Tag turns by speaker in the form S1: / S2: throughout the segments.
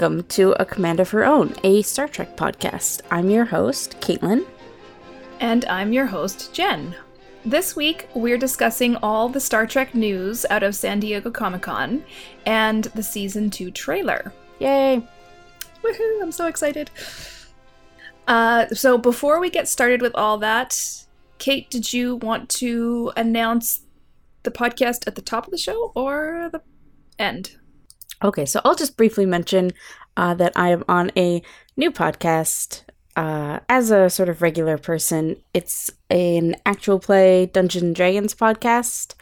S1: Welcome to A Command of Her Own, a Star Trek podcast. I'm your host, Caitlin.
S2: And I'm your host, Jenn. This week, we're discussing all the Star Trek news out of San Diego Comic Con and the season 2 trailer.
S1: Yay!
S2: Woohoo! I'm so excited. Uh, so, before we get started with all that, Cait, did you want to announce the podcast at the top of the show or the end?
S1: Okay, so I'll just briefly mention uh, that I am on a new podcast uh, as a sort of regular person. It's an actual play Dungeons and Dragons podcast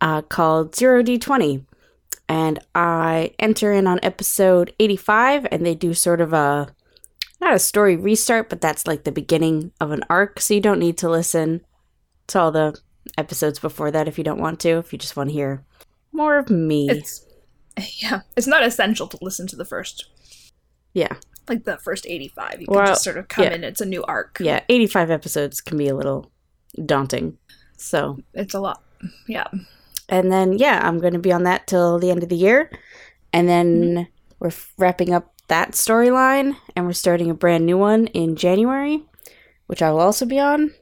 S1: uh, called Zero D20. And I enter in on episode 85, and they do sort of a not a story restart, but that's like the beginning of an arc. So you don't need to listen to all the episodes before that if you don't want to, if you just want to hear more of me.
S2: It's yeah, it's not essential to listen to the first
S1: yeah.
S2: like the first 85. You
S1: Well,
S2: can just sort of come
S1: yeah.
S2: in, it's a new arc.
S1: Yeah, 85 episodes can be a little daunting. So,
S2: It's a lot. Yeah.
S1: and then, yeah, I'm going to be on that till the end of the year. And then mm-hmm. we're f- wrapping up that storyline and we're starting a brand new one in January, which I will also be on.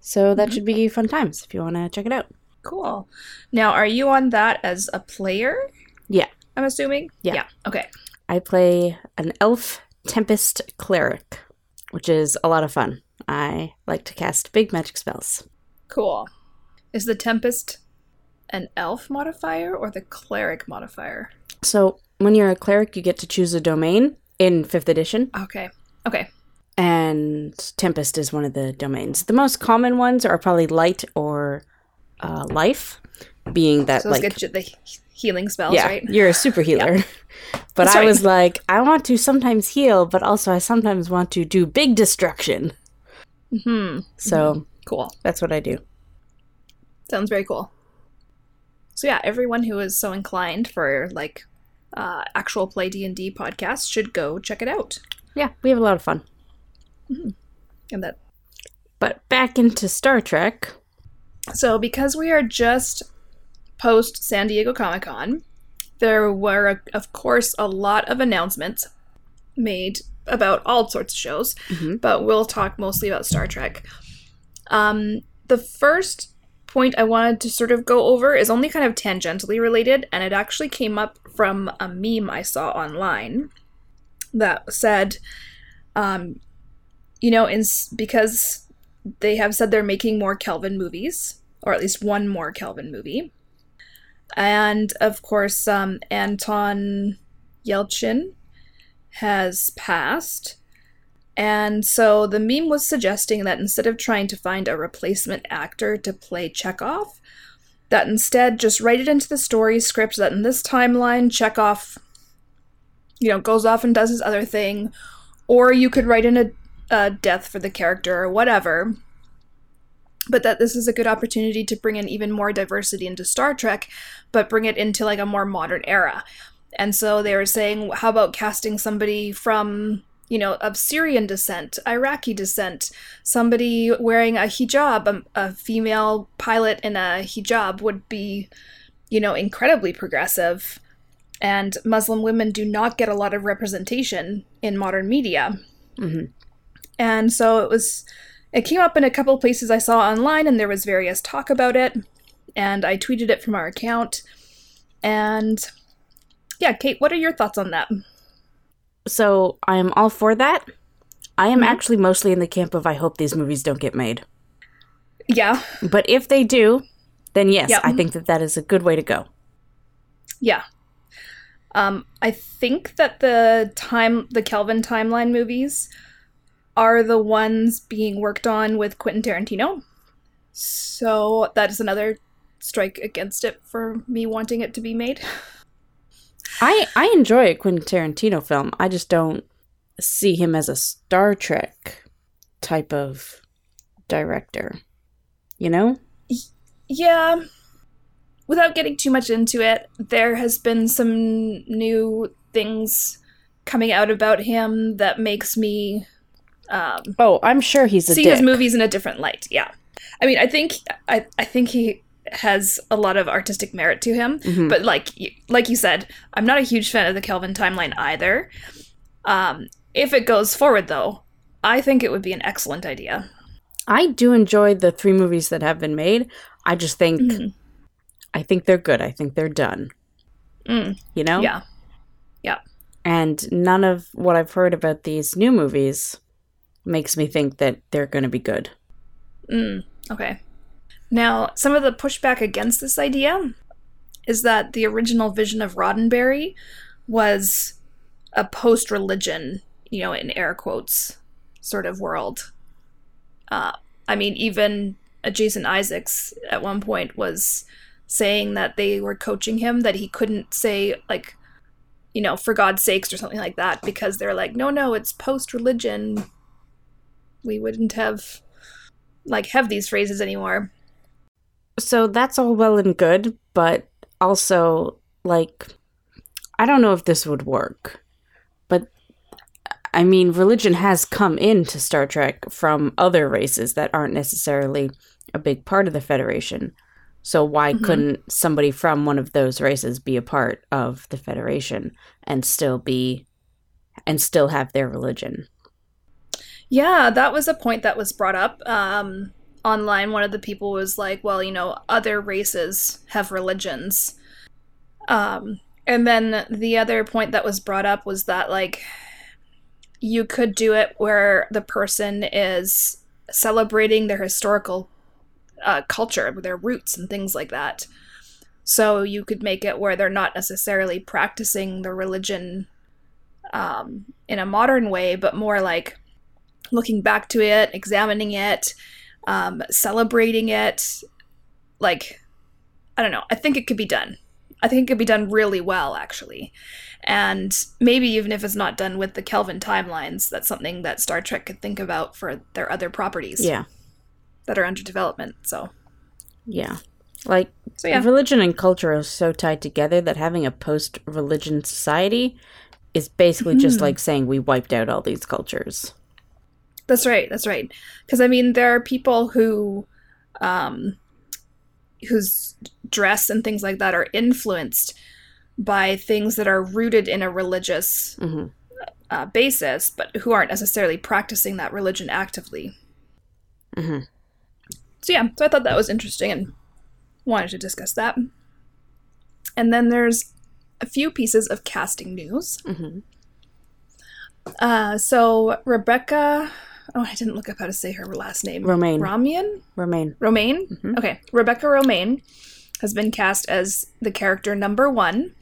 S1: So, that mm-hmm. should be fun times if you want to check it out.
S2: Cool. Now, are you on that as a player?
S1: Yeah.
S2: I'm assuming?
S1: Yeah.
S2: Yeah. Okay.
S1: I play an elf tempest cleric, which is a lot of fun. I like to cast big magic spells.
S2: Cool. Is the Tempest an elf modifier or the cleric modifier?
S1: So, when you're a cleric, you get to choose a domain in 5th edition.
S2: Okay. Okay.
S1: and Tempest is one of the domains. The most common ones are probably Light or uh, Life, being that
S2: So
S1: like
S2: get you the healing spells,
S1: yeah,
S2: right?
S1: you're a super healer. But
S2: That's
S1: I
S2: right.
S1: was like, I want to sometimes heal, but also I sometimes want to do big destruction.
S2: Hmm.
S1: So
S2: Cool.
S1: that's what I do.
S2: Sounds very cool. So yeah, everyone who is so inclined for like uh, actual play D and D podcast should go check it out.
S1: Yeah, we have a lot of fun.
S2: And that
S1: But back into Star Trek.
S2: So, because we are just post San Diego Comic Con, there were, of course, a lot of announcements made about all sorts of shows,
S1: Mhm.
S2: but we'll talk mostly about Star Trek. Um, the first point I wanted to sort of go over is only kind of tangentially related, and it actually came up from a meme I saw online that said, um, you know, in, because they have said they're making more Kelvin movies, or at least one more Kelvin movie. And of course, um, Anton Yelchin has passed. And so the meme was suggesting that instead of trying to find a replacement actor to play Chekhov, that instead just write it into the story script that in this timeline, Chekhov, you know, goes off and does his other thing, or you could write in a, a death for the character or whatever but that this is a good opportunity to bring in even more diversity into Star Trek, but bring it into like a more modern era. And so they were saying, how about casting somebody from, you know, of Syrian descent, Iraqi descent, somebody wearing a hijab, a, a female pilot in a hijab would be, you know, incredibly progressive. And Muslim women do not get a lot of representation in modern media.
S1: Mhm.
S2: And so it was it came up in a couple places I saw online, and there was various talk about it. And I tweeted it from our account. And yeah, Cait, what are your thoughts on that?
S1: So I am all for that. I am
S2: Mhm.
S1: actually mostly in the camp of I hope these movies don't get made.
S2: Yeah,
S1: But if they do, then yes,
S2: Yep.
S1: I think that that is a good way to go.
S2: yeah. Um, I think that the time, the Kelvin timeline movies, are the ones being worked on with Quentin Tarantino. So that is another strike against it for me wanting it to be made.
S1: I I enjoy a Quentin Tarantino film. I just don't see him as a Star Trek type of director. You know?
S2: Yeah. Without getting too much into it, there has been some new things coming out about him that makes me um,
S1: Oh, I'm sure he's a
S2: see
S1: dick.
S2: his movies in a different light. Yeah, I mean, I think I, I think he has a lot of artistic merit to him.
S1: Mhm.
S2: But like like you said, I'm not a huge fan of the Kelvin timeline either. Um, if it goes forward, though, I think it would be an excellent idea.
S1: I do enjoy the three movies that have been made. I just think
S2: Mhm.
S1: I think they're good. I think they're done.
S2: Mm,
S1: You know?
S2: Yeah. Yeah.
S1: And none of what I've heard about these new movies makes me think that they're going to be good.
S2: Mm, okay. Now, some of the pushback against this idea is that the original vision of Roddenberry was a post religion, you know, in air quotes, sort of world. Uh, I mean, even Jason Isaacs at one point was saying that they were coaching him that he couldn't say, like, you know, for God's sakes or something like that because they're like, no, no, it's post religion. We wouldn't have like have these phrases anymore.
S1: So that's all well and good, but also like I don't know if this would work. But I mean, religion has come into Star Trek from other races that aren't necessarily a big part of the Federation. So why
S2: Mhm.
S1: couldn't somebody from one of those races be a part of the Federation and still be and still have their religion?
S2: Yeah, that was a point that was brought up um, online. One of the people was like, "Well, you know, other races have religions," um, and then the other point that was brought up was that like you could do it where the person is celebrating their historical uh, culture, their roots, and things like that. So you could make it where they're not necessarily practicing the religion um, in a modern way, but more like looking back to it, examining it, um, celebrating it. Like, I don't know. I think it could be done. I think it could be done really well, actually. And maybe even if it's not done with the Kelvin timelines, that's something that Star Trek could think about for their other properties
S1: Yeah.
S2: that are under development. So,
S1: Yeah. Like
S2: so yeah.
S1: religion and culture are so tied together that having a post religion society is basically just
S2: Mhm.
S1: like saying we wiped out all these cultures.
S2: That's right. That's right. Because I mean, there are people who, um, whose dress and things like that are influenced by things that are rooted in a religious
S1: hmm
S2: uh, basis, but who aren't necessarily practicing that religion actively.
S1: hmm
S2: So yeah, so I thought that was interesting and wanted to discuss that. And then there's a few pieces of casting news.
S1: hmm
S2: Uh, so Rebecca, oh, I didn't look up how to say her last name.
S1: Romijn.
S2: Ramian.
S1: Romijn.
S2: Romijn?
S1: Mhm.
S2: Okay. Rebecca Romijn has been cast as the character number one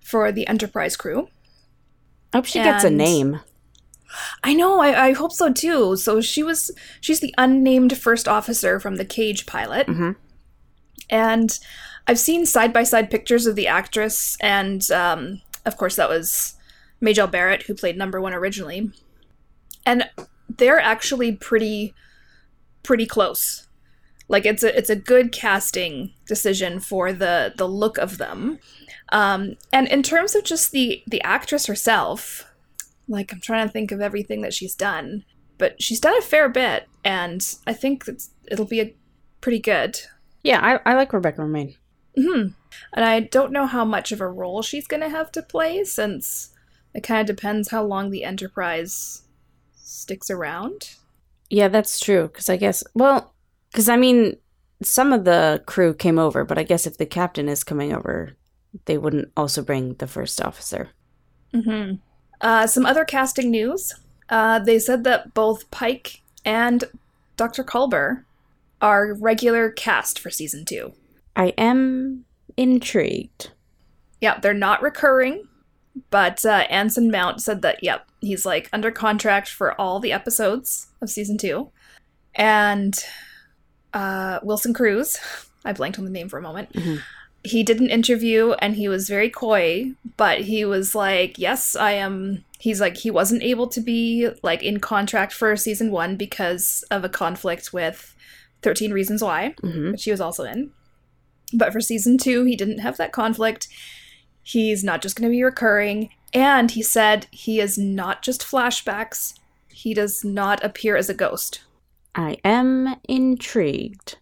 S2: for the Enterprise crew.
S1: I hope she gets a name.
S2: I know, I, I hope so too. So she was she's the unnamed first officer from the Cage pilot.
S1: hmm
S2: And I've seen side by side pictures of the actress, and um, of course, that was Majel Barrett, who played number one originally. And they're actually pretty, pretty close. Like it's a it's a good casting decision for the the look of them. Um, and in terms of just the the actress herself, like I'm trying to think of everything that she's done, but she's done a fair bit, and I think it's, it'll be a pretty good.
S1: Yeah, I, I like Rebecca Romijn.
S2: hmm And I don't know how much of a role she's going to have to play since it kind of depends how long the Enterprise sticks around.
S1: Yeah, that's true. Because I guess, well, because I mean, some of the crew came over, but I guess if the captain is coming over, they wouldn't also bring the first officer.
S2: hmm Uh, some other casting news. Uh, they said that both Pike and Dr. Culber are regular cast for season two.
S1: I am intrigued.
S2: Yeah, they're not recurring, but uh, Anson Mount said that, yep, he's like under contract for all the episodes of season two. And uh, Wilson Cruz, I blanked on the name for a moment,
S1: Mhm.
S2: he did an interview and he was very coy, but he was like, yes, I am. He's like, he wasn't able to be like in contract for season one because of a conflict with 13 Reasons Why
S1: hmm
S2: which he was also in. But for season two, he didn't have that conflict. He's not just going to be recurring. And he said he is not just flashbacks, he does not appear as a ghost.
S1: I am intrigued.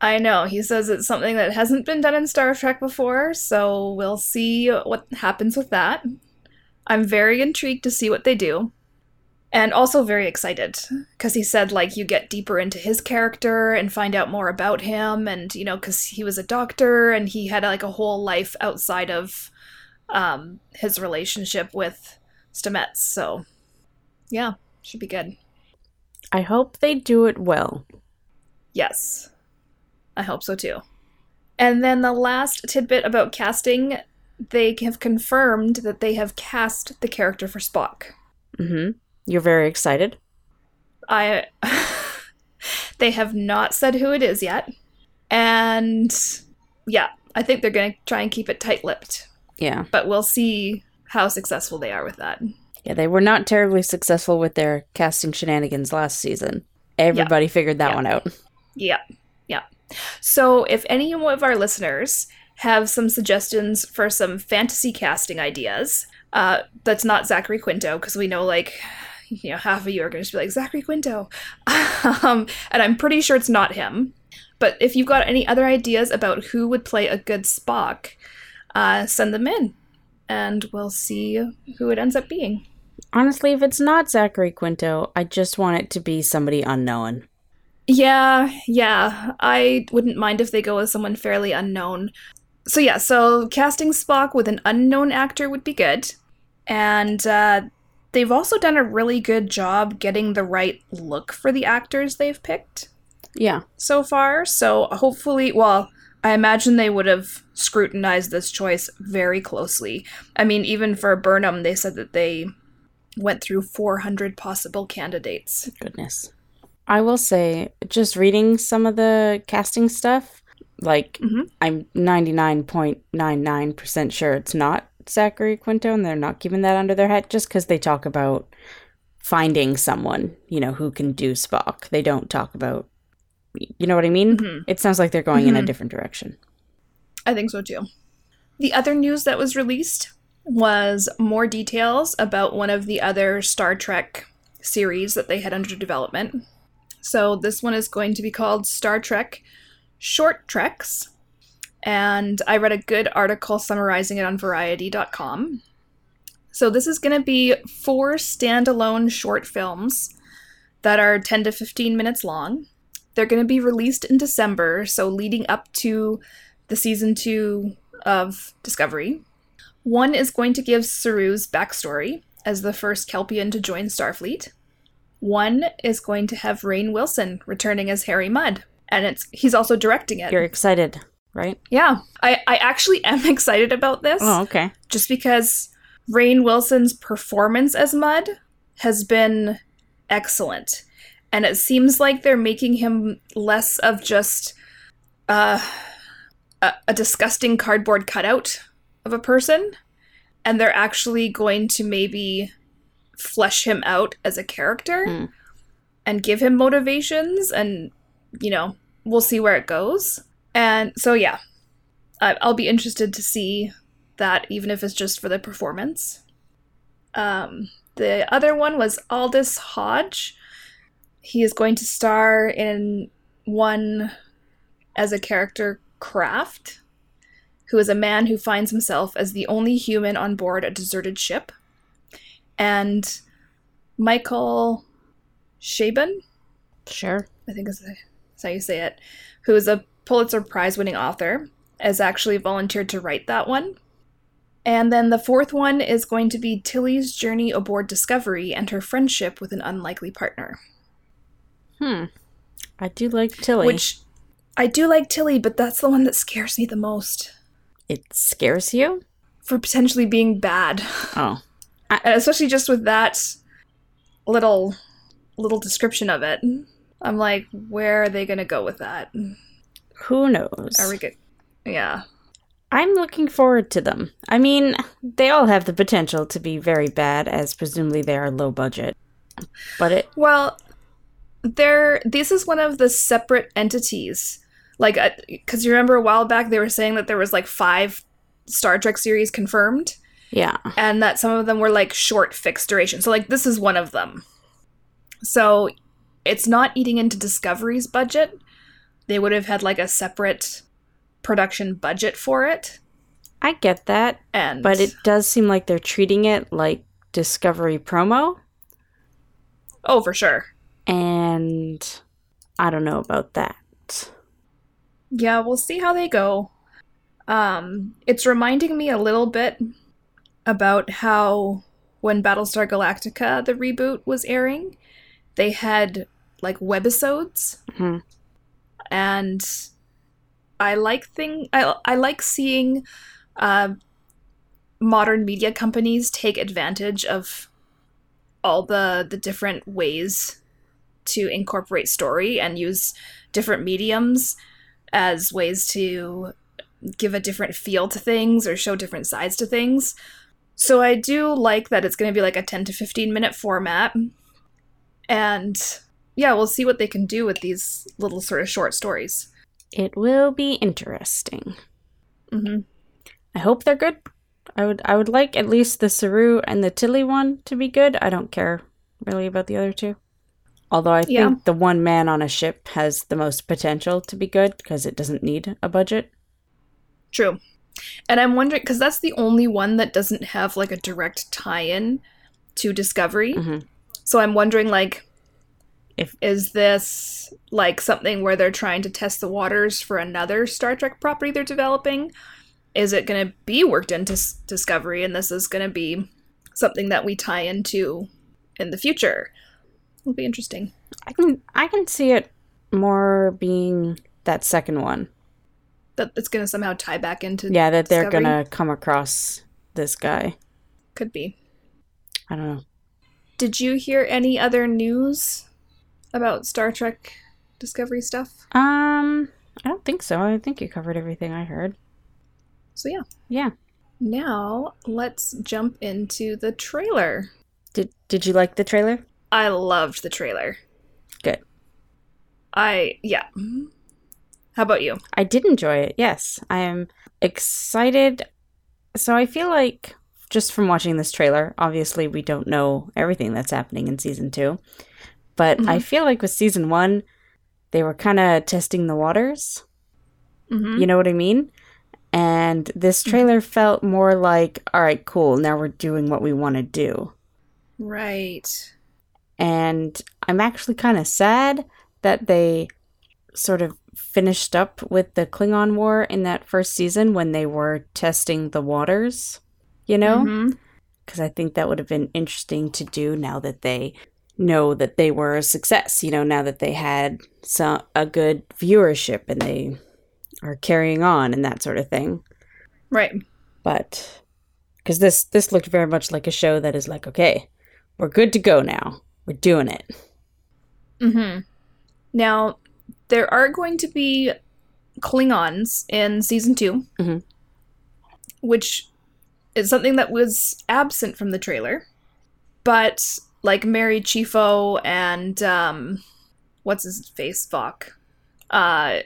S2: I know. He says it's something that hasn't been done in Star Trek before, so we'll see what happens with that. I'm very intrigued to see what they do. And also very excited because he said, like, you get deeper into his character and find out more about him. And, you know, because he was a doctor and he had, like, a whole life outside of um, his relationship with Stamets. So, yeah, should be good.
S1: I hope they do it well.
S2: Yes. I hope so too. And then the last tidbit about casting they have confirmed that they have cast the character for Spock.
S1: Mm-hmm. You're very excited.
S2: I. they have not said who it is yet. And yeah, I think they're going to try and keep it tight lipped.
S1: Yeah.
S2: But we'll see how successful they are with that.
S1: Yeah, they were not terribly successful with their casting shenanigans last season. Everybody yeah. figured that
S2: yeah.
S1: one out.
S2: Yeah. Yeah. So if any of our listeners have some suggestions for some fantasy casting ideas, uh, that's not Zachary Quinto, because we know like you know half of you are going to be like Zachary Quinto, um, and I'm pretty sure it's not him. But if you've got any other ideas about who would play a good Spock, uh, send them in, and we'll see who it ends up being.
S1: Honestly, if it's not Zachary Quinto, I just want it to be somebody unknown.
S2: Yeah, yeah. I wouldn't mind if they go with someone fairly unknown. So, yeah, so casting Spock with an unknown actor would be good. And uh, they've also done a really good job getting the right look for the actors they've picked.
S1: Yeah.
S2: So far. So, hopefully, well, I imagine they would have scrutinized this choice very closely. I mean, even for Burnham, they said that they went through 400 possible candidates.
S1: Goodness. I will say, just reading some of the casting stuff, like
S2: Mhm.
S1: I'm 99.99% sure it's not Zachary Quinto and they're not keeping that under their hat just because they talk about finding someone, you know, who can do Spock. They don't talk about, you know what I mean?
S2: Mhm.
S1: It sounds like they're going in a
S2: Mhm.
S1: different direction.
S2: I think so too. The other news that was released was more details about one of the other Star Trek series that they had under development. So this one is going to be called Star Trek Short Treks. And I read a good article summarizing it on variety.com. So this is going to be four standalone short films that are 10 to 15 minutes long. They're going to be released in December, so leading up to the season two of Discovery. One is going to give Saru's backstory as the first Kelpian to join Starfleet. One is going to have Rainn Wilson returning as Harry Mudd, and it's he's also directing it.
S1: You're excited, right?
S2: yeah, I, I actually am excited about this
S1: Oh, okay.
S2: just because Rainn Wilson's performance as Mudd has been excellent. And it seems like they're making him less of just uh, a, a disgusting cardboard cutout of a person. And they're actually going to maybe flesh him out as a character
S1: Hmm.
S2: and give him motivations. And, you know, we'll see where it goes. And so, yeah, I'll be interested to see that, even if it's just for the performance. Um, the other one was Aldis Hodge. He is going to star in one as a character, Kraft, who is a man who finds himself as the only human on board a deserted ship. And Michael Chabon,
S1: Sure.
S2: I think is, is how you say it, who is a Pulitzer Prize winning author, has actually volunteered to write that one. And then the fourth one is going to be Tilly's journey aboard Discovery and her friendship with an unlikely partner.
S1: Hmm. I do like Tilly.
S2: Which I do like Tilly, but that's the one that scares me the most
S1: it scares you?
S2: for potentially being bad.
S1: Oh.
S2: And especially just with that little little description of it. I'm like, where are they gonna go with that?
S1: Who knows?
S2: Are we good? Yeah.
S1: I'm looking forward to them. I mean, they all have the potential to be very bad, as presumably they are low budget. But it,
S2: Well, there. This is one of the separate entities. Like, uh, because you remember a while back they were saying that there was like five Star Trek series confirmed,
S1: yeah,
S2: and that some of them were like short, fixed duration. So, like, this is one of them. So, it's not eating into Discovery's budget. They would have had like a separate production budget for it.
S1: I get that,
S2: And
S1: but it does seem like they're treating it like Discovery promo,
S2: oh for sure.
S1: and I don't know about that.
S2: Yeah, we'll see how they go. Um, it's reminding me a little bit about how when Battlestar Galactica, the reboot, was airing, they had like webisodes,
S1: Mhm.
S2: And I like thing I I like seeing uh, modern media companies take advantage of all the the different ways to incorporate story and use different mediums as ways to give a different feel to things or show different sides to things. So I do like that it's going to be like a 10 to 15 minute format. And yeah, we'll see what they can do with these little sort of short stories.
S1: It will be interesting.
S2: Mm-hmm.
S1: I hope they're good. I would I would like at least the Saru and the Tilly one to be good. I don't care really about the other two. Although I
S2: Yeah.
S1: think the one man on a ship has the most potential to be good because it doesn't need a budget.
S2: True. And I'm wondering, because that's the only one that doesn't have like a direct tie in to Discovery.
S1: Mhm.
S2: So I'm wondering, like,
S1: If-
S2: is this like something where they're trying to test the waters for another Star Trek property they're developing? Is it going to be worked into S- Discovery, and this is going to be something that we tie into in the future? It'll be interesting.
S1: I can I can see it more being that second one.
S2: That it's going to somehow tie back into.
S1: Yeah, that they're gonna come across this guy.
S2: Could be.
S1: I don't know.
S2: Did you hear any other news about Star Trek Discovery stuff?
S1: Um, I don't think so. I think you covered everything I heard.
S2: So yeah.
S1: Yeah.
S2: Now let's jump into the trailer.
S1: Did Did you like the trailer?
S2: I loved the trailer.
S1: Good.
S2: I yeah. How about you?
S1: I did enjoy it. Yes, I am excited. So I feel like just from watching this trailer, obviously we don't know everything that's happening in season two, but I
S2: Mhm.
S1: feel like with season one, they were kind of testing the waters.
S2: Mm-hmm.
S1: You know what I mean? And this trailer felt more like, all right, cool. Now we're doing what we want to do.
S2: Right.
S1: And I'm actually kind of sad that they sort of finished up with the Klingon War in that first season when they were testing the waters, you know? Because I think that would have been interesting to do now that they know that they were a success, you know, now that they had some, a good viewership and they are carrying on and that sort of thing.
S2: Right.
S1: But because this this looked very much like a show that is like, okay, we're good to go now. We're doing it.
S2: Mm-hmm. Now there are going to be Klingons in season 2
S1: Mhm.
S2: which is something that was absent from the trailer. But like Mary Chieffo and um, what's his face, Voq, uh,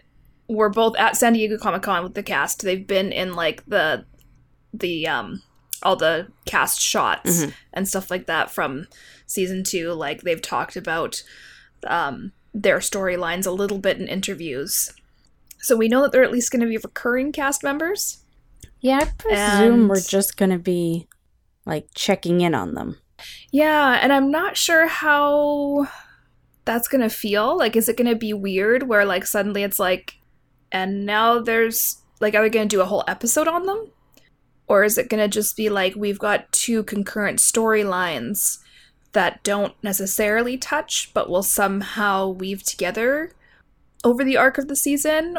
S2: were both at San Diego Comic Con with the cast. They've been in like the the um all the cast shots
S1: Mhm.
S2: and stuff like that from season two. Like they've talked about um, their storylines a little bit in interviews. So we know that they're at least going to be recurring cast members.
S1: Yeah, I presume
S2: And-
S1: we're just gonna be like checking in on them.
S2: Yeah, and I'm not sure how that's going to feel. Like, is it going to be weird where, like, suddenly it's like, and now there's, like, are we going to do a whole episode on them? Or is it going to just be like, we've got two concurrent storylines that don't necessarily touch, but will somehow weave together over the arc of the season?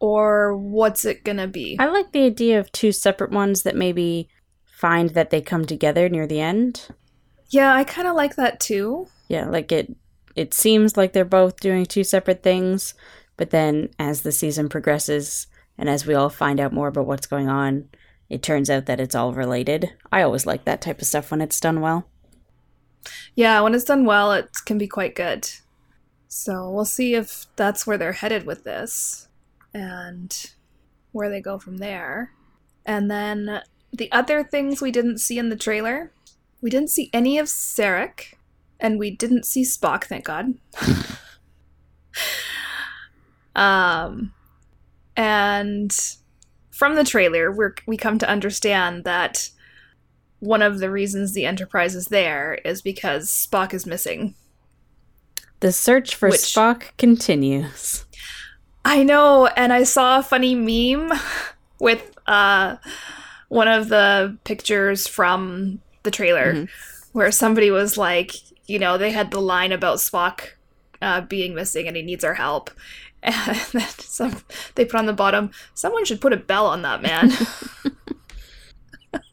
S2: Or what's it going to be?
S1: I like the idea of two separate ones that maybe find that they come together near the end.
S2: Yeah, I kind of like that too.
S1: Yeah, like it it seems like they're both doing two separate things, but then as the season progresses and as we all find out more about what's going on, it turns out that it's all related. I always like that type of stuff when it's done well.
S2: Yeah, when it's done well, it can be quite good. So we'll see if that's where they're headed with this and where they go from there. And then the other things we didn't see in the trailer we didn't see any of Sarek, and we didn't see Spock, thank God. Um, and from the trailer, we we come to understand that one of the reasons the Enterprise is there is because Spock is missing.
S1: The search for
S2: Which-
S1: Spock continues.
S2: I know, and I saw a funny meme with uh one of the pictures from the trailer
S1: Mhm.
S2: where somebody was like, you know, they had the line about Spock uh, being missing and he needs our help. And then some, they put on the bottom, someone should put a bell on that man.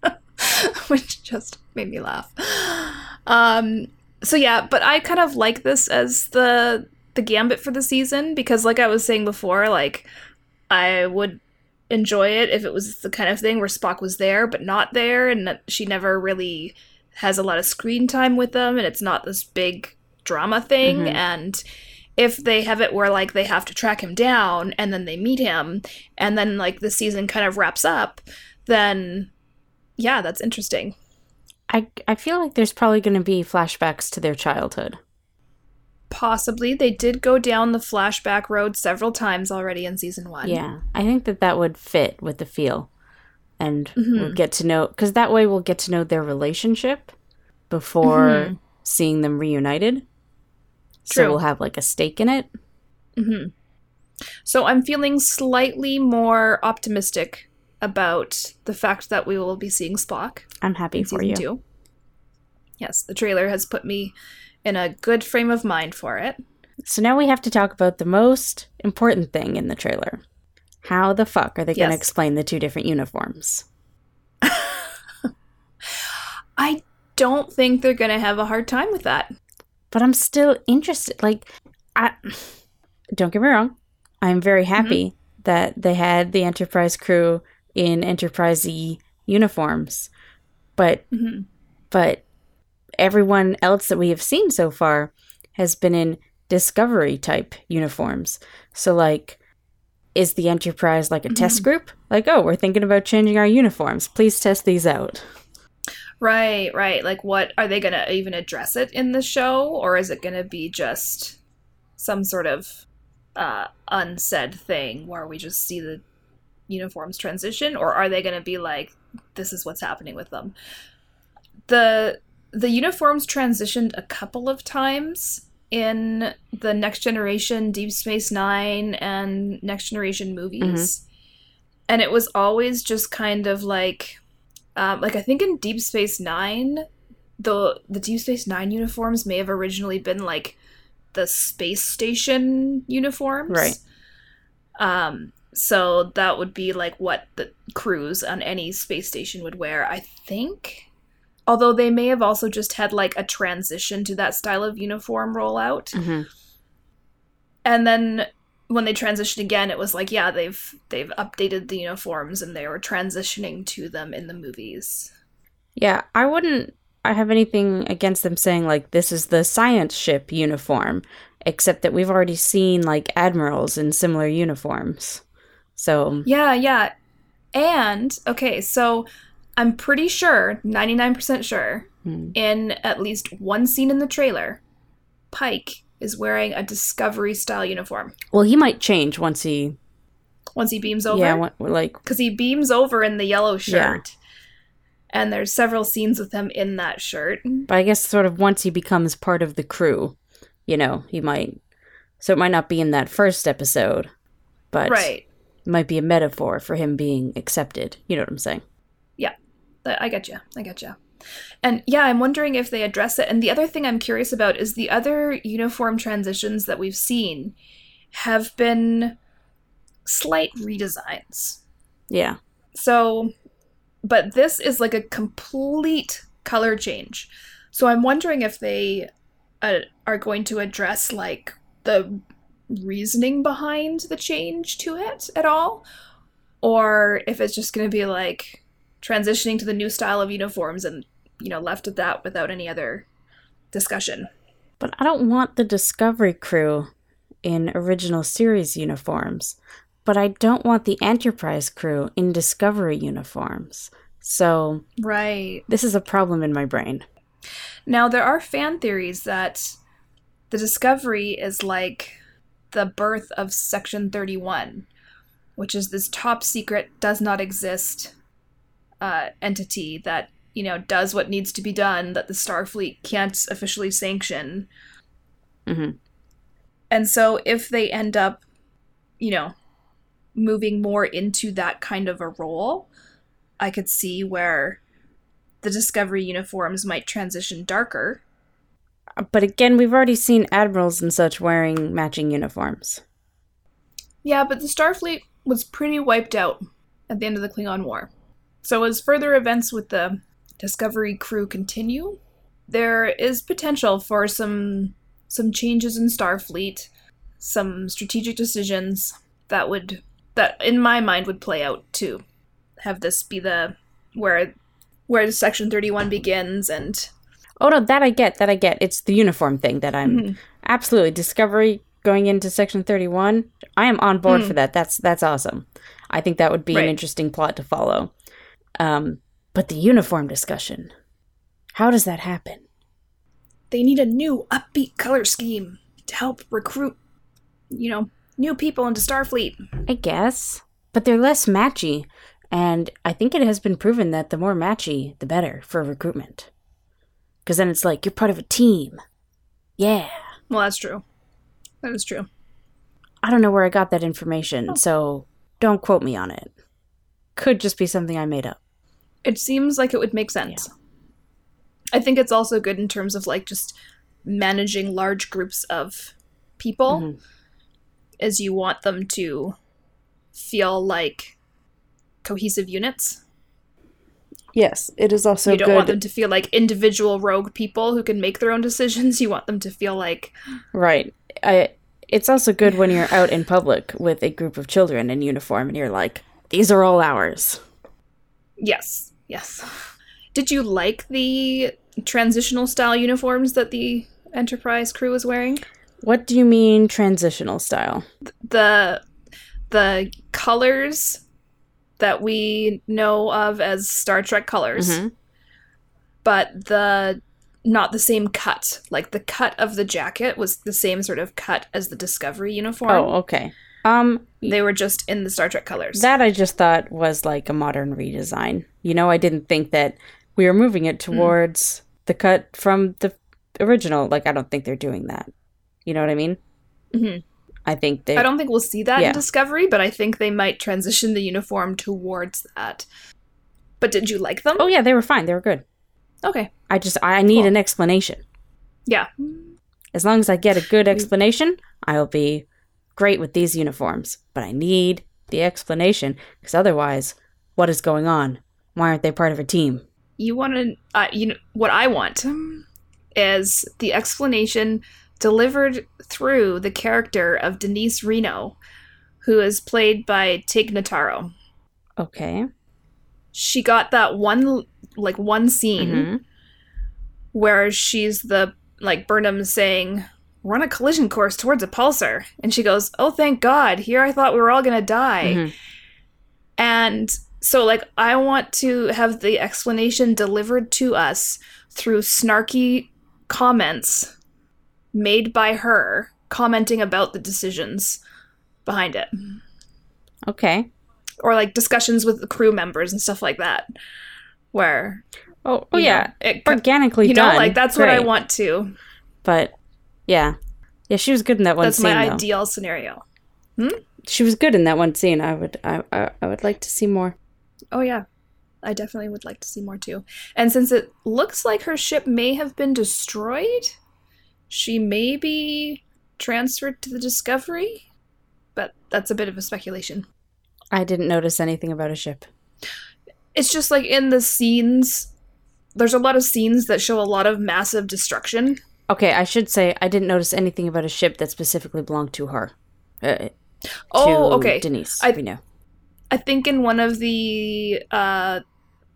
S2: Which just made me laugh. Um, so yeah, but I kind of like this as the the gambit for the season because like I was saying before, like I would enjoy it if it was the kind of thing where Spock was there but not there and that she never really has a lot of screen time with them and it's not this big drama thing
S1: Mhm.
S2: and if they have it where like they have to track him down and then they meet him and then like the season kind of wraps up then yeah that's interesting
S1: I, I feel like there's probably going to be flashbacks to their childhood.
S2: Possibly they did go down the flashback road several times already in season one
S1: Yeah, I think that that would fit with the feel, and
S2: Mhm.
S1: we'll get to know because that way we'll get to know their relationship before
S2: Mhm.
S1: seeing them reunited. So
S2: True.
S1: we'll have like a stake in it.
S2: hmm So I'm feeling slightly more optimistic about the fact that we will be seeing Spock
S1: I'm happy for you.
S2: two. Yes, the trailer has put me in a good frame of mind for it.
S1: So now we have to talk about the most important thing in the trailer. How the fuck are they going to explain the two different uniforms?
S2: I don't think they're going to have a hard time with that.
S1: But I'm still interested. Like, I don't get me wrong. I'm very
S2: Mm-hmm.
S1: happy that they had the Enterprise crew in Enterprise uniforms, but
S2: hmm
S1: but everyone else that we have seen so far has been in Discovery type uniforms. So, like, is the Enterprise like a test group? Like, oh, we're thinking about changing our uniforms. Please test these out.
S2: Right, right. Like, what are they going to even address it in the show, or is it going to be just some sort of uh, unsaid thing where we just see the uniforms transition, or are they going to be like, this is what's happening with them? the The uniforms transitioned a couple of times in the Next Generation, Deep Space Nine, and Next Generation movies, and it was always just kind of like um, like I think in Deep Space Nine, the the Deep Space Nine uniforms may have originally been like the space station uniforms,
S1: Right.
S2: Um, so that would be like what the crews on any space station would wear, I think. Although they may have also just had like a transition to that style of uniform rollout.
S1: Hmm
S2: and then when they transitioned again it was like yeah they've they've updated the uniforms and they were transitioning to them in the movies.
S1: Yeah, I wouldn't I have anything against them saying like this is the science ship uniform, except that we've already seen like admirals in similar uniforms. So
S2: yeah yeah. And okay so i'm pretty sure 99% sure
S1: hmm,
S2: in at least one scene in the trailer pike is wearing a discovery style uniform.
S1: Well, he might change once he
S2: once he beams over?
S1: Yeah, like
S2: because he beams over in the yellow shirt. And there's several scenes with him in that shirt.
S1: But I guess sort of once he becomes part of the crew, you know, he might so it might not be in that first episode, but
S2: right.
S1: might be a metaphor for him being accepted. You know what I'm saying?
S2: I I get you. I get you. And yeah, I'm wondering if they address it. And the other thing I'm curious about is the other uniform transitions that we've seen have been slight redesigns.
S1: Yeah.
S2: So, but this is like a complete color change. So I'm wondering if they uh, are going to address like the reasoning behind the change to it at all, or if it's just going to be like transitioning to the new style of uniforms and you know left at that without any other discussion.
S1: But I don't want the Discovery crew in original series uniforms. But I don't want the Enterprise crew in Discovery uniforms. So
S2: Right.
S1: this is a problem in my brain.
S2: Now, there are fan theories that the Discovery is like the birth of Section 31, which is this top secret, does not exist uh, entity that, you know, does what needs to be done that the Starfleet can't officially sanction.
S1: hmm
S2: And so if they end up, you know, moving more into that kind of a role, I could see where the Discovery uniforms might transition darker.
S1: But again, we've already seen admirals and such wearing matching uniforms.
S2: Yeah, but the Starfleet was pretty wiped out at the end of the Klingon War. So as further events with the Discovery crew continue, there is potential for some some changes in Starfleet, some strategic decisions that would that in my mind would play out to have this be the where where section 31 begins and
S1: Oh no, that I get, that I get. It's the uniform thing that I'm
S2: Mhm.
S1: absolutely Discovery going into Section Thirty One. I am on board
S2: Mm.
S1: for that. That's that's awesome. I think that would be
S2: Right.
S1: an interesting plot to follow. Um, but the uniform discussion, how does that happen?
S2: they need a new upbeat color scheme to help recruit you know new people into Starfleet.
S1: I guess, but they're less matchy, and I think it has been proven that the more matchy, the better for recruitment. Because then it's like you're part of a team. Yeah.
S2: Well, that's true. That is true.
S1: I don't know where I got that information, so don't quote me on it. Could just be something I made up.
S2: It seems like it would make sense. I think it's also good in terms of like just managing large groups of people
S1: Mhm.
S2: as you want them to feel like cohesive units.
S1: Yes, it is also
S2: you don't want them to feel like individual rogue people who can make their own decisions. You want them to feel like
S1: Right. I, it's also good when you're out in public with a group of children in uniform and you're like, these are all ours.
S2: yes, yes. Did you like the transitional style uniforms that the Enterprise crew was wearing?
S1: What do you mean transitional style?
S2: the the colors that we know of as Star Trek colors,
S1: Mhm.
S2: but the not the same cut. Like the cut of the jacket was the same sort of cut as the Discovery uniform.
S1: Oh, okay. Um,
S2: They were just in the Star Trek colors.
S1: that I just thought was like a modern redesign. You know, I didn't think that we were moving it towards the cut from the original. Like, I don't think they're doing that. You know what I mean?
S2: Mhm.
S1: I think they.
S2: I don't think we'll see that
S1: Yeah.
S2: in Discovery, but I think they might transition the uniform towards that. But did you like them?
S1: Oh yeah, they were fine. They were good.
S2: Okay.
S1: I just I need
S2: Cool.
S1: an explanation.
S2: Yeah.
S1: As long as I get a good explanation, I'll be great with these uniforms. But I need the explanation because otherwise, what is going on? Why aren't they part of a team?
S2: you want to uh, you know what i want is the explanation delivered through the character of denise reno who is played by tig notaro
S1: Okay.
S2: she got that one like one scene
S1: Mhm.
S2: where she's the like burnham saying we're a collision course towards a pulsar and she goes oh thank god here i thought we were all gonna die
S1: Mhm.
S2: And so, like, I want to have the explanation delivered to us through snarky comments made by her, commenting about the decisions behind it,
S1: Okay.
S2: or like discussions with the crew members and stuff like that, where
S1: Oh, oh yeah.
S2: know, it,
S1: Organically
S2: you know,
S1: done.
S2: like that's what I want to.
S1: But yeah, yeah, she was good in that one
S2: That's
S1: scene.
S2: my
S1: though.
S2: ideal scenario. Hmm?
S1: She was good in that one scene. I would, I, I, I would like to see more.
S2: Oh yeah. I definitely would like to see more too. And since it looks like her ship may have been destroyed, she may be transferred to the Discovery. But that's a bit of a speculation.
S1: I didn't notice anything about a ship.
S2: It's just like in the scenes, there's a lot of scenes that show a lot of massive destruction.
S1: Okay, I should say I didn't notice anything about a ship that specifically belonged to her. Uh,
S2: Oh,
S1: to
S2: okay.
S1: Denise.
S2: I-
S1: we know.
S2: I think in one of the uh,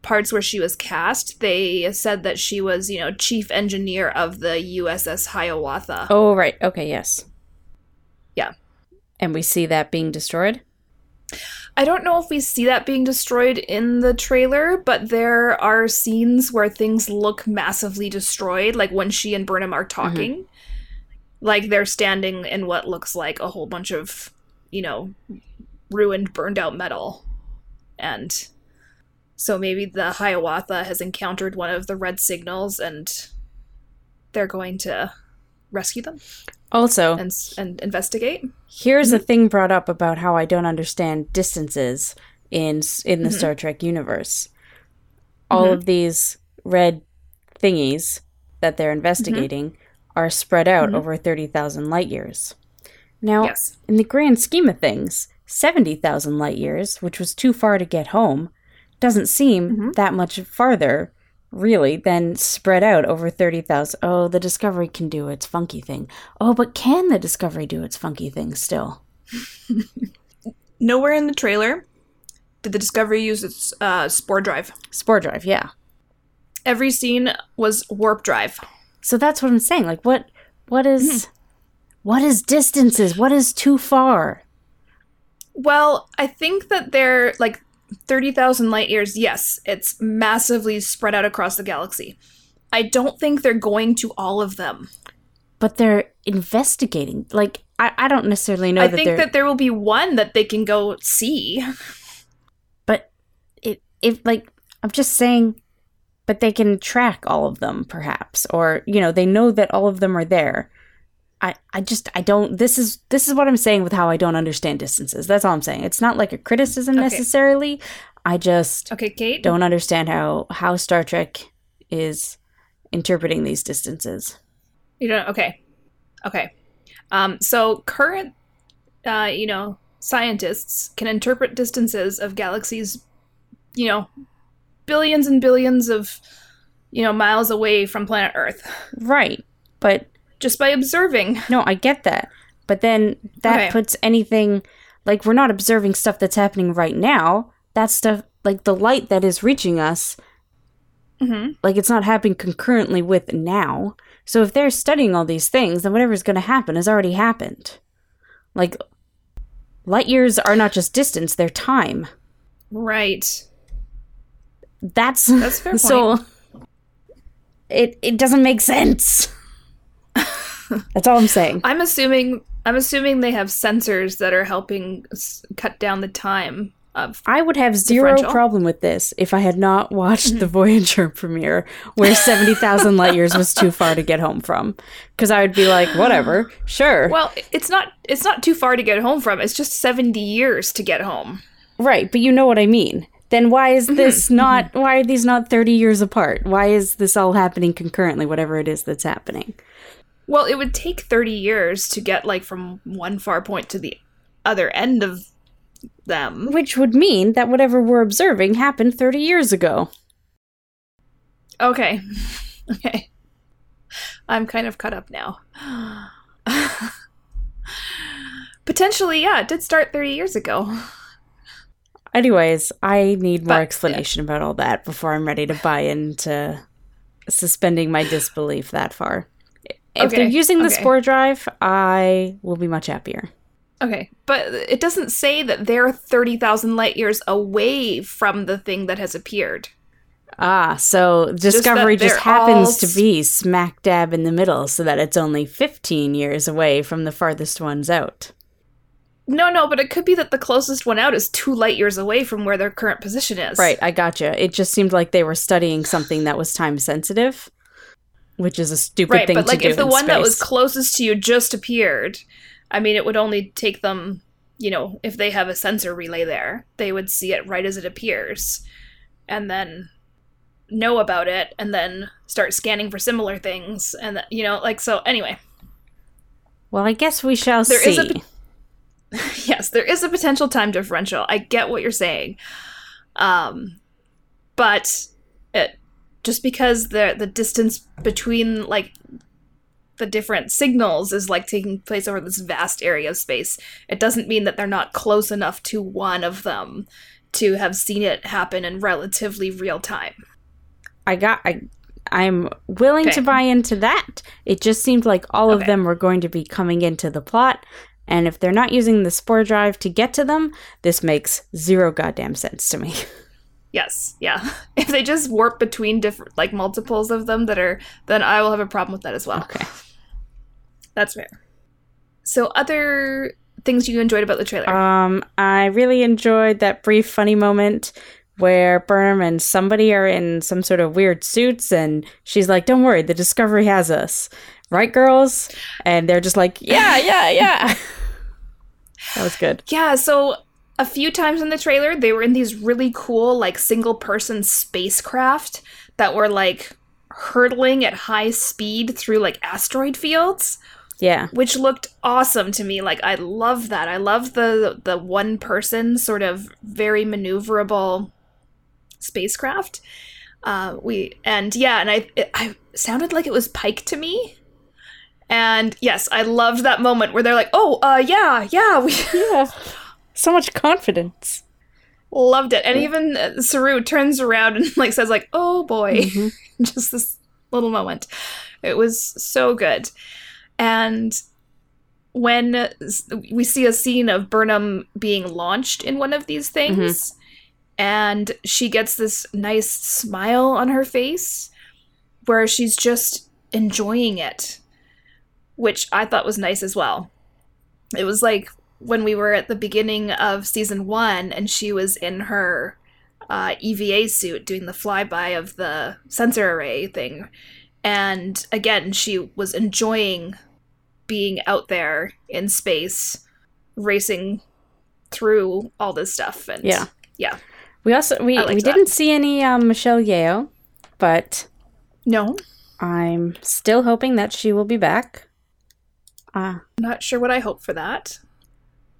S2: parts where she was cast, they said that she was, you know, chief engineer of the USS Hiawatha.
S1: Oh, right. Okay, yes.
S2: Yeah.
S1: And we see that being destroyed?
S2: I don't know if we see that being destroyed in the trailer, but there are scenes where things look massively destroyed, like when she and Burnham are mm-hmm. talking. like they're standing in what looks like a whole bunch of, you know, ruined, burned out metal. And so maybe the Hiawatha has encountered one of the red signals and they're going to rescue them
S1: Also,
S2: and and investigate.
S1: here's a thing brought up about how I don't understand distances in in the
S2: Mhm.
S1: Star Trek universe. All
S2: Mhm.
S1: of these red thingies that they're investigating are spread out
S2: Mhm.
S1: over 30,000 light years. Now,
S2: Yes.
S1: in the grand scheme of things, 70,000 light years, which was too far to get home, doesn't seem
S2: Mhm.
S1: that much farther, really, then spread out over 30,000. Oh, the Discovery can do its funky thing. Oh, but can the Discovery do its funky thing still?
S2: Nowhere in the trailer did the Discovery use its uh, spore drive.
S1: Spore drive, yeah.
S2: Every scene was warp drive.
S1: So that's what I'm saying. Like, what, what is, what is distances? What is too far?
S2: Well, I think that they're like 30,000 light years. Yes, it's massively spread out across the galaxy. I don't think they're going to all of them.
S1: But they're investigating. Like, I, I don't necessarily know
S2: I think
S1: they're.
S2: that there will be one that they can go see.
S1: but it, if like, I'm just saying, but they can track all of them, perhaps, or you know, they know that all of them are there. I, I just I don't this is this is what I'm saying with how I don't understand distances. That's all I'm saying. It's not like a criticism
S2: Okay.
S1: necessarily. I just
S2: Okay, Cait.
S1: don't understand how how Star Trek is interpreting these distances.
S2: You don't. Okay. Okay. Um, so current, uh, you know, scientists can interpret distances of galaxies, you know, billions and billions of, you know, miles away from planet Earth
S1: Right. But
S2: just by observing.
S1: no, I get that. But then that
S2: Okay.
S1: puts anything like we're not observing stuff that's happening right now. That stuff like the light that is reaching us
S2: Mm-hmm.
S1: like it's not happening concurrently with now. So if they're studying all these things, then whatever's going to happen has already happened. Like light years are not just distance, they're time.
S2: Right.
S1: That's
S2: That's fair
S1: so it it doesn't make sense. That's all I'm saying.
S2: I'm assuming. I'm assuming they have sensors that are helping s- cut down the time of.
S1: I would have zero problem with this if I had not watched the Voyager premiere where 70,000 light years was too far to get home from. Because I would be like, whatever, sure.
S2: Well, it's not. It's not too far to get home from. It's just 70 years to get home.
S1: Right, but you know what I mean. Then why is this not why are these not 30 years apart? Why is this all happening concurrently whatever it is that's happening?
S2: Well, it would take 30 years to get like from one far point to the other end of them.
S1: Which would mean that whatever we're observing happened 30 years ago.
S2: Okay. Okay. I'm kind of cut up now. Potentially, yeah, it did start 30 years ago.
S1: Anyways, I need more
S2: But-
S1: explanation about all that before I'm ready to buy into suspending my disbelief that far. If they're using the
S2: okay.
S1: spore drive, I will be much happier.
S2: Okay, but it doesn't say that they're 30,000 light years away from the thing that has appeared.
S1: Ah, so Discovery
S2: that
S1: just, happens
S2: all
S1: to be smack dab in the middle so that it's only 15 years away from the farthest ones out.
S2: No, no, but it could be that the closest one out is two light years away from where their current position is.
S1: Right, I gotcha. It just seemed like they were studying something that was time sensitive, which is a stupid thing,
S2: Right,
S1: thing
S2: but like
S1: to do
S2: if the one that was closest to you just appeared, I mean, it would only take them, you know, if they have a sensor relay there, they would see it right as it appears, and then know about it, and then start scanning for similar things, and th- you know, like so. Anyway,
S1: well, I guess we shall
S2: There
S1: see.
S2: is a yes, there is a potential time differential. I get what you're saying, um, but it just because the the distance between like the different signals is like taking place over this vast area of space, it doesn't mean that they're not close enough to one of them to have seen it happen in relatively real time.
S1: I got I I'm willing
S2: Okay.
S1: to buy into that. It just seemed like all of them were going to be coming into the plot. And if they're not using the spore drive to get to them, this makes zero goddamn sense to me.
S2: Yes, yeah. If they just warp between different like multiples of them that are then I will have a problem with that as well.
S1: Okay.
S2: That's fair. So, other things you enjoyed about the trailer?
S1: Um, I really enjoyed that brief funny moment where Burnham and somebody are in some sort of weird suits, and she's like, "Don't worry, the Discovery has us, right, girls?" And they're just like, "Yeah, yeah, yeah." that was good.
S2: yeah, so a few times in the trailer, they were in these really cool, like, single person spacecraft that were, like, hurtling at high speed through, like, asteroid fields.
S1: Yeah,
S2: which looked awesome to me. Like I love that. I love the the one person sort of very maneuverable spacecraft. Uh, we and yeah, and I it, I sounded like it was Pike to me. And yes, I loved that moment where they're like, "Oh, uh, yeah, yeah, we
S1: yeah, so much confidence.
S2: loved it." And even uh, Saru turns around and like says, "Like, oh boy,"
S1: Mhm.
S2: just this little moment. It was so good. And when we see a scene of Burnham being launched in one of these things, and she gets this nice smile on her face where she's just enjoying it, which I thought was nice as well. It was like when we were at the beginning of season one and she was in her uh, EVA suit doing the flyby of the sensor array thing. And again, she was enjoying being out there in space, racing through all this stuff. And
S1: Yeah.
S2: yeah.
S1: We also we we
S2: that.
S1: didn't see any um, Michelle Yeoh, but
S2: No,
S1: I'm still hoping that she will be back. Uh,
S2: not sure what I hope for that.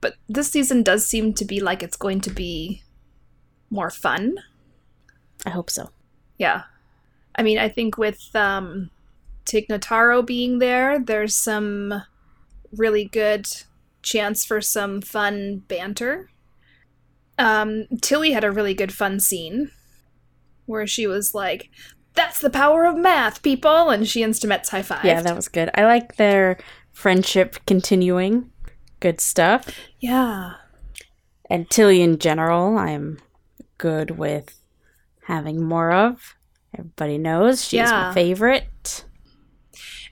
S2: But this season does seem to be like it's going to be more fun.
S1: I hope so.
S2: Yeah. I mean, I think with um Tig Notaro being there, there's some really good chance for some fun banter. Um Tilly had a really good fun scene where she was like, "That's the power of math, people," and she and Stamets high five.
S1: Yeah, that was good. I like their friendship continuing. Good stuff.
S2: yeah.
S1: And Tilly in general, I'm good with having more of. Everybody knows she's
S2: Yeah.
S1: my favorite.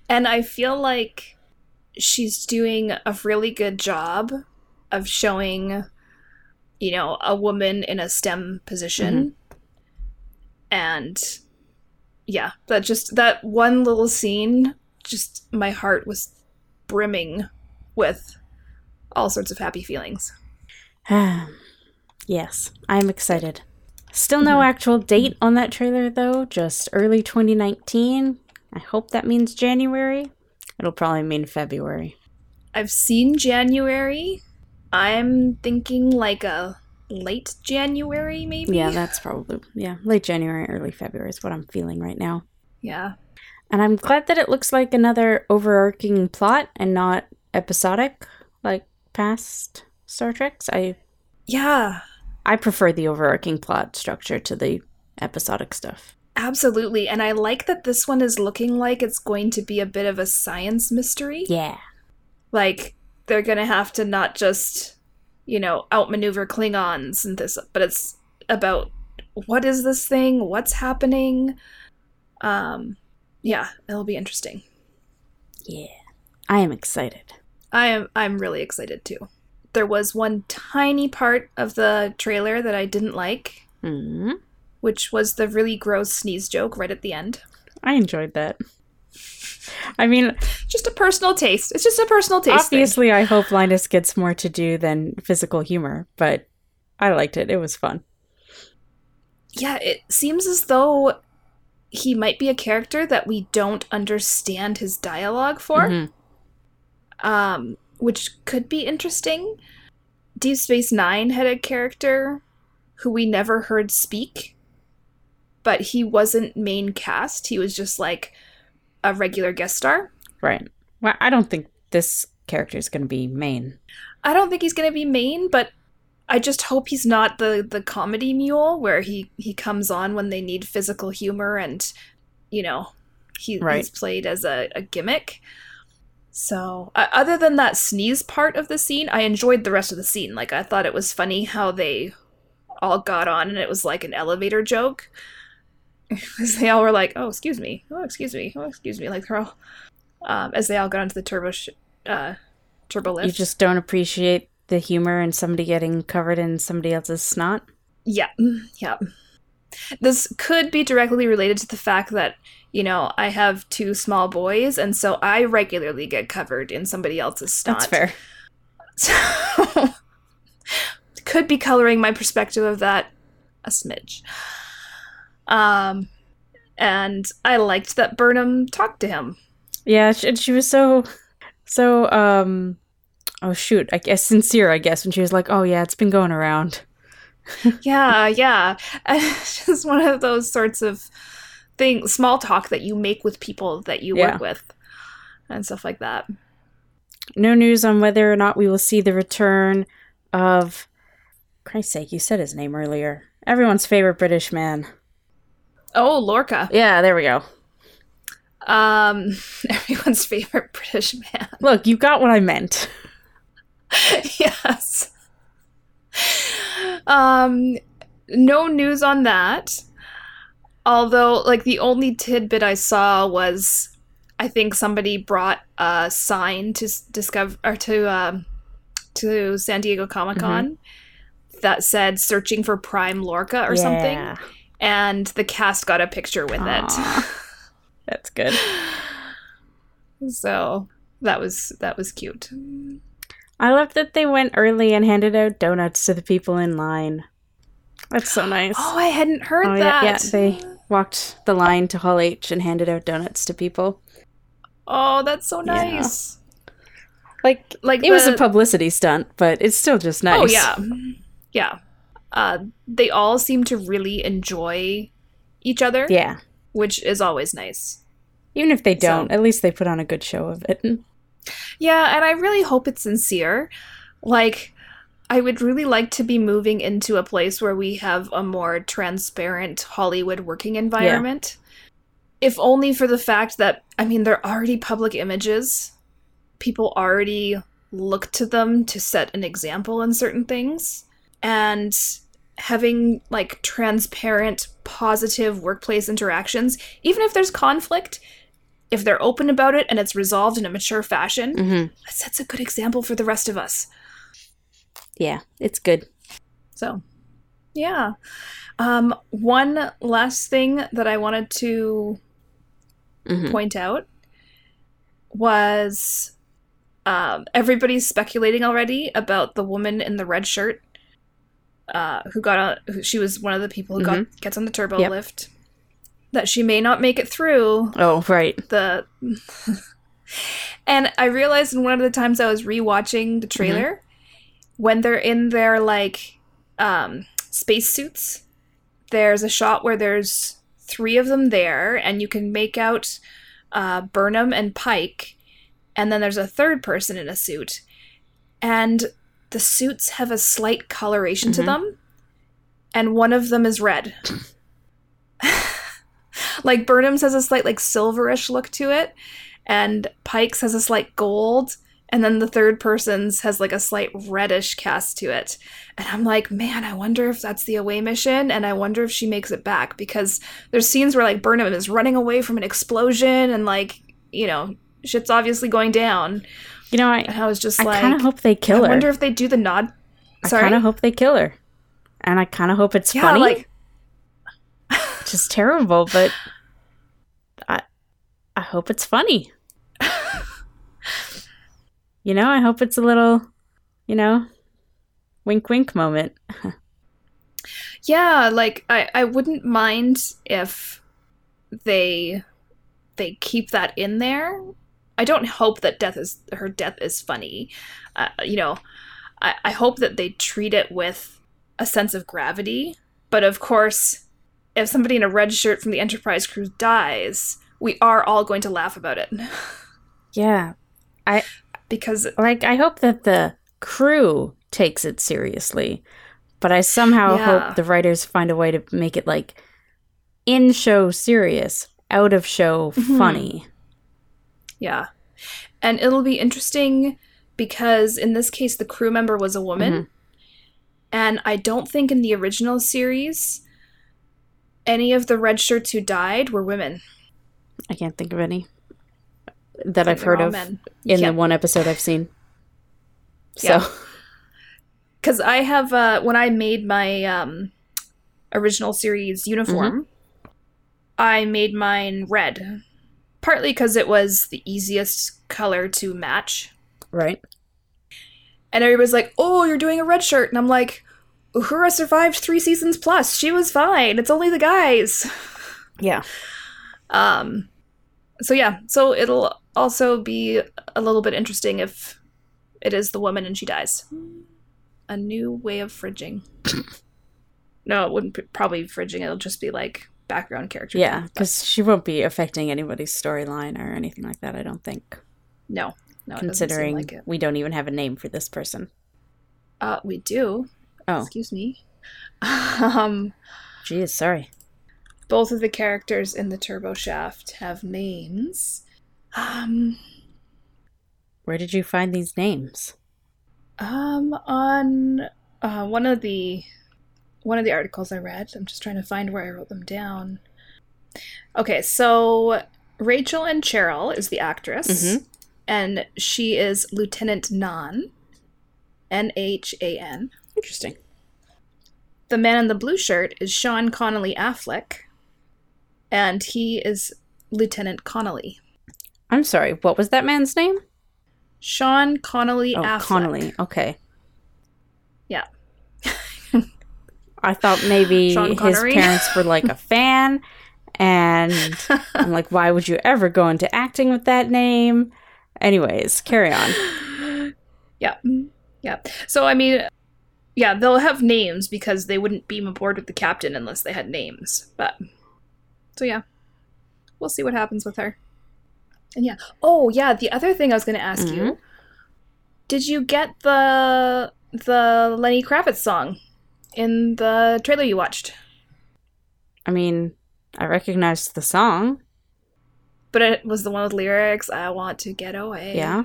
S2: And I feel like she's doing a really good job of showing, you know, a woman in a STEM position. Mm-hmm. And yeah, that just, that one little scene, just my heart was brimming with all sorts of happy feelings.
S1: yes, I'm excited. Still no mm-hmm. actual date on that trailer though, just early 2019. I hope that means January. It'll probably mean February.
S2: I've seen January. I'm thinking like a late January, maybe.
S1: Yeah, that's probably yeah, late January, early February is what I'm feeling right now.
S2: Yeah.
S1: And I'm glad that it looks like another overarching plot and not episodic like past Star Treks. I
S2: Yeah.
S1: I prefer the overarching plot structure to the episodic stuff.
S2: Absolutely. And I like that this one is looking like it's going to be a bit of a science mystery.
S1: Yeah.
S2: Like they're going to have to not just, you know, outmaneuver Klingons and this, but it's about what is this thing? What's happening? Um yeah, it'll be interesting.
S1: Yeah. I am excited.
S2: I am I'm really excited too. There was one tiny part of the trailer that I didn't like,
S1: hmm
S2: which was the really gross sneeze joke right at the end.
S1: I enjoyed that. I mean,
S2: Just a personal taste. It's just a personal taste. thing.
S1: obviously, I hope Linus gets more to do than physical humor, but I liked it. It was fun.
S2: Yeah, it seems as though he might be a character that we don't understand his dialogue for,
S1: Mhm.
S2: Um, which could be interesting. Deep Space Nine had a character who we never heard speak, but he wasn't main cast. He was just like a regular guest star.
S1: Right. Well, I don't think this character is going to be main.
S2: I don't think he's gonna be main, but I just hope he's not the the comedy mule where he he comes on when they need physical humor and you know he,
S1: Right.
S2: he's played as a, a gimmick. So uh, other than that sneeze part of the scene, I enjoyed the rest of the scene. Like I thought it was funny how they all got on and it was like an elevator joke. Because they all were like, "Oh, excuse me. Oh, excuse me. Oh, excuse me." Like they're all um, as they all got onto the turbo sh- uh, turbo lift.
S1: You just don't appreciate the humor in somebody getting covered in somebody else's snot.
S2: Yeah, yeah. This could be directly related to the fact that, you know, I have two small boys, and so I regularly get covered in somebody else's snot.
S1: That's fair.
S2: So, could be coloring my perspective of that a smidge. Um, and I liked that Burnham talked to him.
S1: Yeah, she, she was so, so, um, oh shoot, I guess sincere, I guess, when she was like, oh yeah, it's been going around.
S2: Yeah, yeah. It's just one of those sorts of things, small talk that you make with people that you
S1: Yeah.
S2: work with and stuff like that.
S1: No news on whether or not we will see the return of, Christ's sake, you said his name earlier. Everyone's favorite British man.
S2: Oh, Lorca.
S1: Yeah, there we go.
S2: Um, everyone's favorite British man.
S1: Look, you got what I meant.
S2: yes. Um, no news on that. Although, like, the only tidbit I saw was I think somebody brought a sign to discover or to um, to San Diego Comic Con that said "searching for Prime Lorca" or something, and the cast got a picture with
S1: it. That's good.
S2: So that was that was cute.
S1: I love that they went early and handed out donuts to the people in line. That's so nice.
S2: Oh, I hadn't heard
S1: Oh,
S2: that.
S1: yeah, yeah, they walked the line to Hall H and handed out donuts to people.
S2: Oh, that's so
S1: Yeah.
S2: nice.
S1: Like,
S2: Like
S1: it was a publicity stunt, but it's still just nice.
S2: Oh yeah, yeah. Uh, they all seem to really enjoy each other,
S1: Yeah.
S2: which is always nice.
S1: Even if they don't,
S2: So-
S1: at least they put on a good show of it.
S2: Yeah, and I really hope it's sincere. Like, I would really like to be moving into a place where we have a more transparent Hollywood working environment. If only for the fact that, I mean, they're already public images. People already look to them to set an example in certain things. And having like transparent, positive workplace interactions, even if there's conflict, if they're open about it and it's resolved in a mature fashion,
S1: hmm
S2: that sets a good example for the rest of us.
S1: Yeah, it's good.
S2: So, yeah. Um, one last thing that I wanted to
S1: Mhm.
S2: point out was um, everybody's speculating already about the woman in the red shirt uh, who got on. Who, she was one of the people who got gets on the turbo
S1: Yep.
S2: lift. That she may not make it through
S1: Oh, right.
S2: the and i realized in one of the times i was rewatching the trailer when they're in their like um spacesuits there's a shot where there's three of them there and you can make out uh burnham and pike and then there's a third person in a suit and the suits have a slight coloration to
S1: Mhm.
S2: them and one of them is red like Burnham's has a slight like silverish look to it, and Pike's has a slight gold, and then the third person's has like a slight reddish cast to it. And I'm like, man, I wonder if that's the away mission, and I wonder if she makes it back because there's scenes where like Burnham is running away from an explosion and like you know shit's obviously going down,
S1: You know, I,
S2: and I was just
S1: I
S2: like,
S1: kind of hope they kill her.
S2: I wonder if they do the nod. Sorry?
S1: I kind of hope they kill her. And I kind of hope it's
S2: yeah,
S1: funny.
S2: like
S1: is terrible, but I I hope it's funny. you know, I hope it's a little, you know, wink wink moment.
S2: Yeah, like I, I wouldn't mind if they they keep that in there. I don't hope that death is her death is funny. Uh, you know, I, I hope that they treat it with a sense of gravity. But of course, if somebody in a red shirt from the Enterprise crew dies, we are all going to laugh about it
S1: Yeah.
S2: I because
S1: Like I hope that the crew takes it seriously, but I somehow
S2: Yeah.
S1: hope the writers find a way to make it like in show serious, out of show
S2: Mhm.
S1: funny.
S2: Yeah. And it'll be interesting because in this case, the crew member was a woman.
S1: Mhm.
S2: And I don't think in the original series, any of the red shirts who died were women.
S1: I can't think of any. that I've heard of
S2: men.
S1: in
S2: Yeah.
S1: the one episode I've seen. So,
S2: Yeah. because I have uh, when I made my um, original series uniform, I made mine red, partly because it was the easiest color to match,
S1: right.
S2: and everybody's like, "Oh, you're doing a red shirt," and I'm like, "Uhura survived three seasons plus. She was fine. It's only the guys."
S1: Yeah.
S2: Um, so yeah, so it'll also be a little bit interesting if it is the woman and she dies. A new way of fridging. no, it wouldn't be probably be fridging. It'll just be like background character.
S1: Yeah, because she won't be affecting anybody's storyline or anything like that, I don't think.
S2: no, no,
S1: considering
S2: like
S1: we don't even have a name for this person.
S2: Uh, we do.
S1: Oh,
S2: Excuse me. um,
S1: geez, sorry.
S2: Both of the characters in the Turbo Shaft have names. Um,
S1: Where did you find these names?
S2: Um, on uh, one of the one of the articles I read, I'm just trying to find where I wrote them down. Okay, so Rachael Ancheril is the actress,
S1: Mhm.
S2: and she is Lieutenant Nhan, N H A N.
S1: Interesting.
S2: The man in the blue shirt is Sean Connolly Affleck, and he is Lieutenant Connolly.
S1: I'm sorry, what was that man's name?
S2: Sean Connolly
S1: Oh,
S2: Affleck.
S1: Connolly. Okay.
S2: Yeah.
S1: I thought maybe his parents were like a fan, and I'm like, why would you ever go into acting with that name? Anyways, carry on.
S2: Yeah. Yeah. So, I mean, yeah, they'll have names because they wouldn't beam aboard with the captain unless they had names. But, so yeah, we'll see what happens with her. And yeah. Oh, yeah, the other thing I was going to ask you
S1: Mhm.
S2: did you get the the Lenny Kravitz song in the trailer you watched?
S1: I mean, I recognized the song.
S2: But it was the one with lyrics, I want to get away.
S1: Yeah,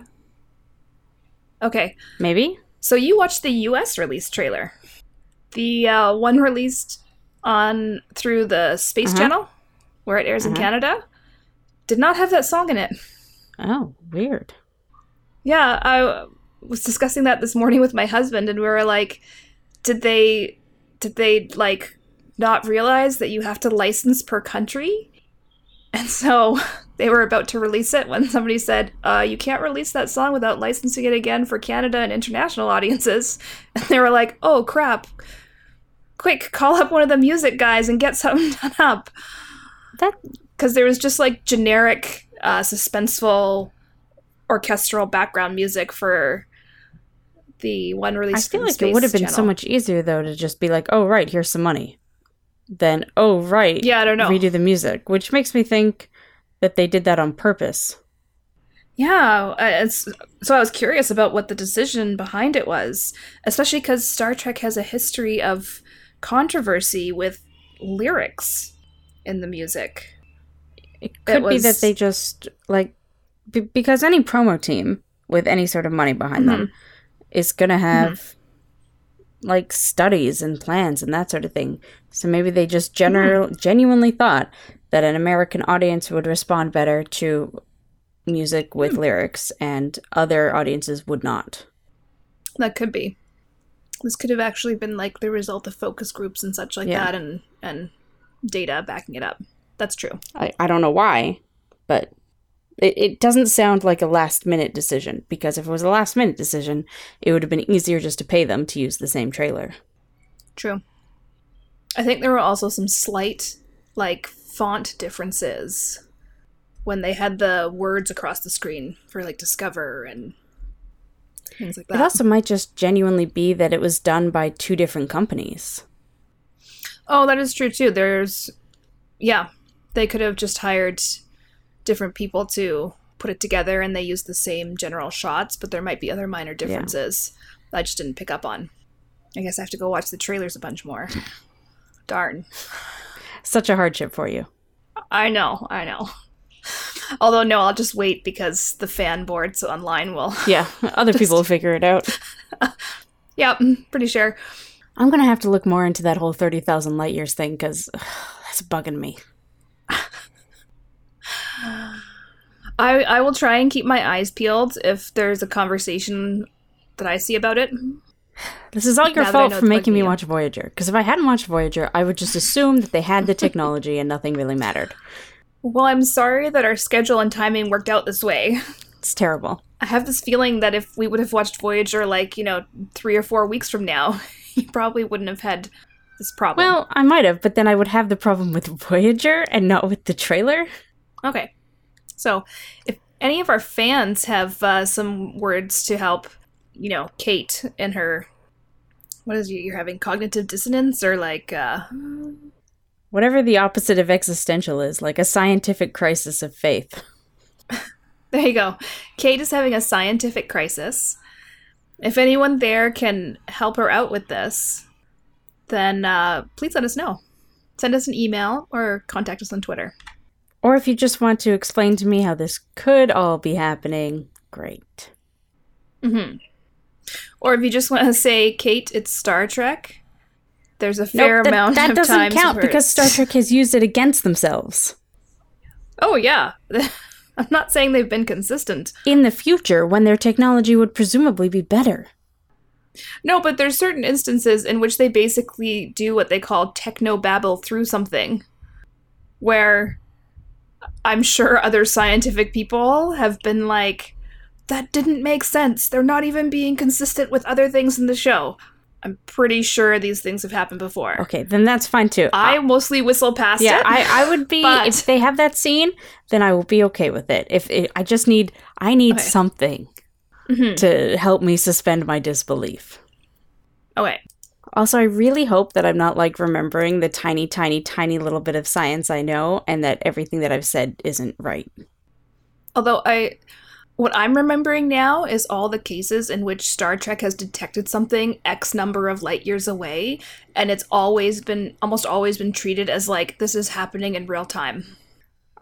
S2: Okay.
S1: maybe.
S2: So you watched the U.S. release trailer, the uh, one released on through the Space
S1: Uh-huh.
S2: Channel, where it airs in
S1: Uh-huh.
S2: Canada, did not have that song in it.
S1: Oh, weird.
S2: Yeah, I was discussing that this morning with my husband, and we were like, "Did they, did they like not realize that you have to license per country?" And so they were about to release it when somebody said, uh, "You can't release that song without licensing it again for Canada and international audiences." And they were like, "Oh crap! Quick, call up one of the music guys and get something done up."
S1: That
S2: because there was just like generic uh, suspenseful orchestral background music for the one
S1: release.
S2: I
S1: feel like it would have been so much easier though to just be like, "Oh, right, here's some money." Then, "Oh, right,
S2: Yeah, I don't know.
S1: redo the music," which makes me think that they did that on purpose.
S2: Yeah, uh, it's, so I was curious about what the decision behind it was, especially because Star Trek has a history of controversy with lyrics in the music.
S1: It could be that they just like b- because any promo team with any sort of money behind them mm-hmm. is going to have mm-hmm. like studies and plans and that sort of thing. So maybe they just general genuinely thought that an American audience would respond better to music with hmm. lyrics and other audiences would not.
S2: That could be. This could have actually been like the result of focus groups and such like
S1: Yeah.
S2: that, and and data backing it up. That's true.
S1: I, I don't know why, but it, it doesn't sound like a last minute decision because if it was a last minute decision, it would have been easier just to pay them to use the same trailer.
S2: True. I think there were also some slight, like, font differences when they had the words across the screen for, like, Discover and things like that.
S1: It also might just genuinely be that it was done by two different companies.
S2: Oh, that is true, too. There's, yeah, they could have just hired different people to put it together and they used the same general shots, but there might be other minor differences I just didn't pick up on. I guess I have to go watch the trailers a bunch more. Darn.
S1: Such a hardship for you.
S2: I know, I know. Although no, I'll just wait because the fan boards online will.
S1: Yeah, other people will figure it out.
S2: Yep, mm, pretty sure.
S1: I'm gonna have to look more into that whole 30,000 light years thing because that's bugging me.
S2: I I will try and keep my eyes peeled if there's a conversation that I see about it.
S1: This is all your
S2: Now
S1: fault for making me watch Voyager. Because if I hadn't watched Voyager, I would just assume that they had the technology and nothing really mattered.
S2: Well, I'm sorry that our schedule and timing worked out this way.
S1: It's terrible.
S2: I have this feeling that if we would have watched Voyager like, you know, three or four weeks from now, you probably wouldn't have had this problem.
S1: Well, I might have, but then I would have the problem with Voyager and not with the trailer.
S2: okay. So, if any of our fans have uh, some words to help, you know, Cait and her. What is it? You're having cognitive dissonance or like. uh
S1: Whatever the opposite of existential is, like a scientific crisis of faith.
S2: There you go. Cait is having a scientific crisis. If anyone there can help her out with this, then uh, please let us know. Send us an email or contact us on Twitter.
S1: Or if you just want to explain to me how this could all be happening, great.
S2: hmm Or if you just want to say, Cait, it's Star Trek, there's a fair
S1: Nope, that,
S2: amount
S1: that
S2: of
S1: doesn't count because Star Trek has used it against themselves.
S2: Oh, yeah. I'm not saying they've been consistent.
S1: In the future, when their technology would presumably be better.
S2: No, but there's certain instances in which they basically do what they call techno babble through something, where I'm sure other scientific people have been like, that didn't make sense. They're not even being consistent with other things in the show. I'm pretty sure these things have happened before.
S1: Okay, then that's fine too.
S2: I mostly whistle past
S1: yeah,
S2: it.
S1: I, I would be
S2: but-
S1: if they have that scene, then I will be okay with it. If it, I just need, I need
S2: Okay.
S1: something
S2: Mhm.
S1: to help me suspend my disbelief.
S2: Okay.
S1: Also, I really hope that I'm not like remembering the tiny, tiny, tiny little bit of science I know, and that everything that I've said isn't right.
S2: Although I what I'm remembering now is all the cases in which Star Trek has detected something X number of light years away, and it's always been almost always been treated as like this is happening in real time.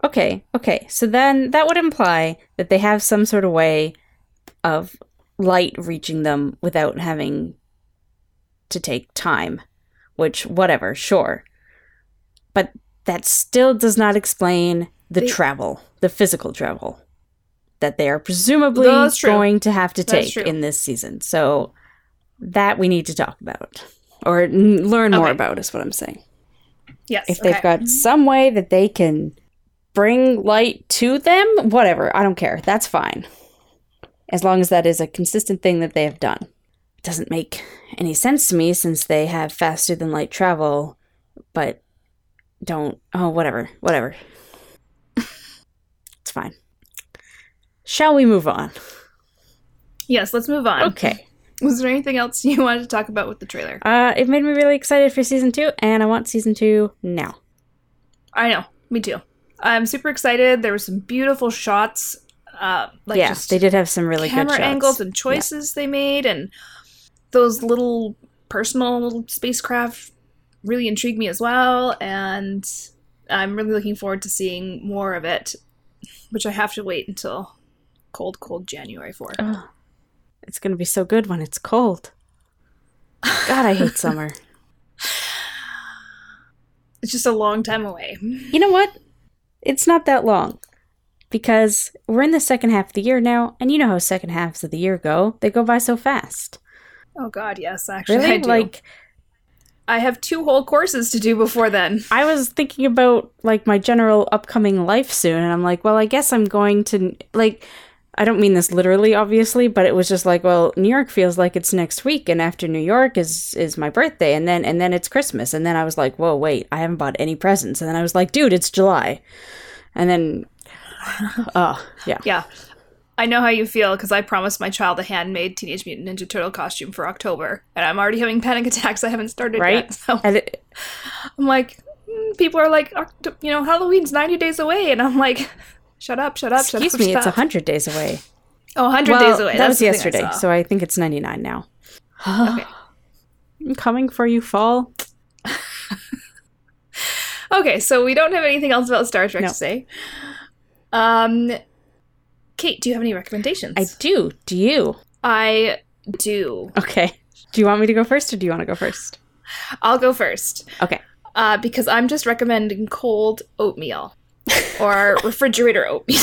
S1: Okay, okay. So then that would imply that they have some sort of way of light reaching them without having to take time, which, whatever, sure. But that still does not explain the
S2: They-
S1: travel, the physical travel that they are presumably going to have to take in this season. So that we need to talk about or n- learn more about, is what I'm saying
S2: Yes.
S1: if they've
S2: okay.
S1: got some way that they can bring light to them, whatever, I don't care. That's fine. As long as that is a consistent thing that they have done. It doesn't make any sense to me since they have faster than light travel, but don't. Oh, whatever. Whatever. it's fine. Shall we move on?
S2: Yes, let's move on.
S1: Okay.
S2: Was there anything else you wanted to talk about with the trailer?
S1: Uh, it made me really excited for season two, and I want season two now.
S2: I know. Me too. I'm super excited. There were some beautiful shots. Uh, like
S1: yeah, they did have some really
S2: camera
S1: good shots.
S2: angles and choices they made, and those little personal little spacecraft really intrigued me as well. And I'm really looking forward to seeing more of it, which I have to wait until cold, cold January for.
S1: Ugh. It's gonna be so good when it's cold. God, I hate summer.
S2: It's just a long time away.
S1: You know what? It's not that long. Because we're in the second half of the year now, and you know how second halves of the year go. They go by so fast.
S2: Oh God, yes, actually,
S1: Really?
S2: I do.
S1: Like
S2: I have two whole courses to do before then.
S1: I was thinking about like my general upcoming life soon, and I'm like, well, I guess I'm going to like I don't mean this literally, obviously, but it was just like, well, New York feels like it's next week, and after New York is is my birthday, and then and then it's Christmas, and then I was like, whoa, wait, I haven't bought any presents, and then I was like, dude, it's July, and then, oh yeah,
S2: Yeah. I know how you feel because I promised my child a handmade Teenage Mutant Ninja Turtle costume for October, and I'm already having panic attacks. I haven't started
S1: right,
S2: yet. So
S1: it,
S2: I'm like, mm, people are like, you know, Halloween's 90 days away, and I'm like, shut up, shut up, shut
S1: excuse
S2: up.
S1: me,
S2: shut
S1: it's
S2: up.
S1: hundred days away.
S2: Oh, 100
S1: well,
S2: days away.
S1: that
S2: That's
S1: was yesterday, so I think it's ninety nine now.
S2: Okay.
S1: I'm coming for you, fall.
S2: Okay, so we don't have anything else about Star Trek
S1: No.
S2: to say. Um, Cait, do you have any recommendations?
S1: I do. Do you?
S2: I do.
S1: Okay. Do you want me to go first, or do you want to go first?
S2: I'll go first.
S1: Okay.
S2: uh, because I'm just recommending cold oatmeal. Or refrigerator oatmeal.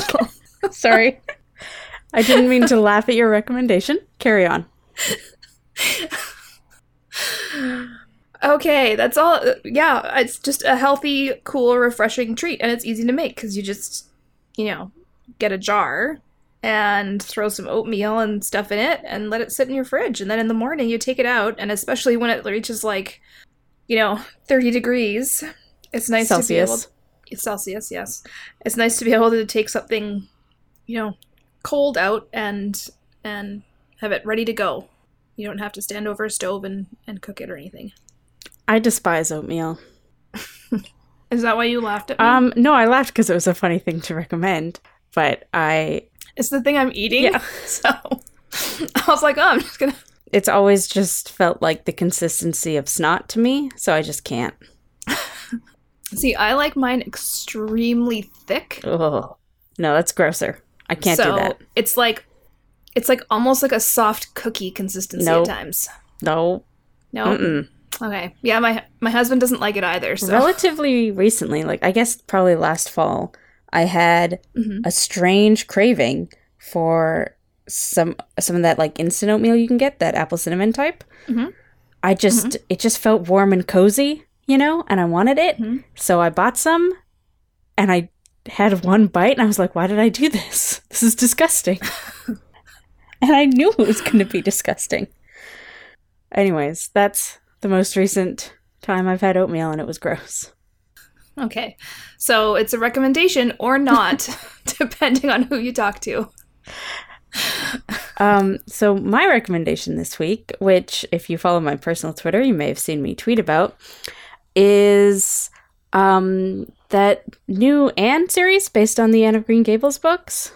S1: Sorry. I didn't mean to laugh at your recommendation. Carry on.
S2: okay, that's all. Yeah, it's just a healthy, cool, refreshing treat, and it's easy to make because you just, you know, get a jar and throw some oatmeal and stuff in it and let it sit in your fridge. And then in the morning, you take it out, and especially when it reaches like, you know, 30 degrees, it's nice
S1: Celsius.
S2: to be able. It's Celsius, yes. It's nice to be able to take something, you know, cold out and and have it ready to go. You don't have to stand over a stove and, and cook it or anything.
S1: I despise oatmeal.
S2: Is that why you laughed at me?
S1: Um, no, I laughed because it was a funny thing to recommend, but I
S2: it's the thing I'm eating.
S1: Yeah.
S2: So I was like, oh, I'm just gonna.
S1: it's always just felt like the consistency of snot to me, so I just can't.
S2: See, I like mine extremely thick.
S1: Oh no, that's grosser. I can't
S2: so
S1: do that.
S2: It's like, it's like almost like a soft cookie consistency
S1: No.
S2: at times.
S1: No,
S2: No.
S1: Mm-mm.
S2: Okay. Yeah, my my husband doesn't like it either. So
S1: relatively recently, like I guess probably last fall, I had
S2: Mhm.
S1: a strange craving for some some of that like instant oatmeal you can get, that apple cinnamon type.
S2: Mhm.
S1: I just it just felt warm and cozy, you know, and I wanted it.
S2: Mhm.
S1: So I bought some and I had one bite and I was like, why did I do this? This is disgusting. and I knew it was going to be disgusting. Anyways, that's the most recent time I've had oatmeal and it was gross.
S2: okay. So it's a recommendation or not, depending on who you talk to.
S1: Um, so my recommendation this week, which if you follow my personal Twitter, you may have seen me tweet about, is um that new Anne series based on the Anne of Green Gables books,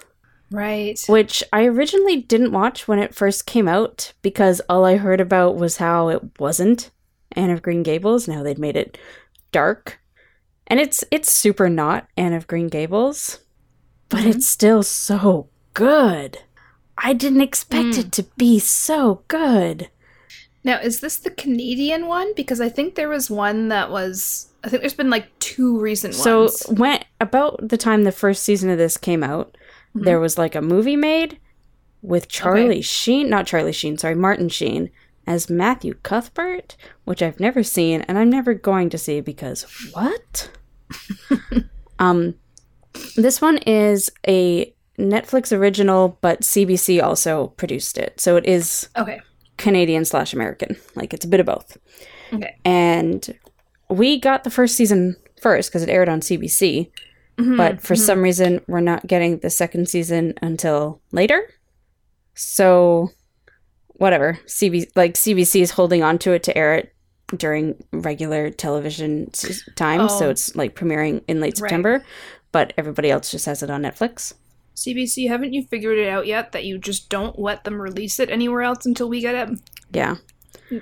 S2: Right.
S1: which I originally didn't watch when it first came out because all I heard about was how it wasn't Anne of Green Gables. Now they'd made it dark. And it's it's super not Anne of Green Gables, but
S2: Mhm.
S1: it's still so good. I didn't expect
S2: Mm.
S1: it to be so good.
S2: Now, is this the Canadian one? Because I think there was one that was. I think there's been like two recent
S1: So
S2: ones.
S1: when about the time the first season of this came out,
S2: Mhm.
S1: there was like a movie made with Charlie Sheen, not Charlie Sheen, sorry, Martin Sheen as Matthew Cuthbert, which I've never seen and I'm never going to see because what? um this one is a Netflix original, but CBC also produced it. So it is
S2: Okay.
S1: Canadian slash American. Like it's a bit of both.
S2: Okay.
S1: And we got the first season first because it aired on CBC,
S2: Mhm,
S1: but for
S2: mhm.
S1: some reason we're not getting the second season until later. So whatever. CB like CBC is holding on to it to air it during regular television time, so
S2: Oh.
S1: it's like premiering in late
S2: Right.
S1: September, but everybody else just has it on Netflix.
S2: CBC, haven't you figured it out yet that you just don't let them release it anywhere else until we get it?
S1: Yeah.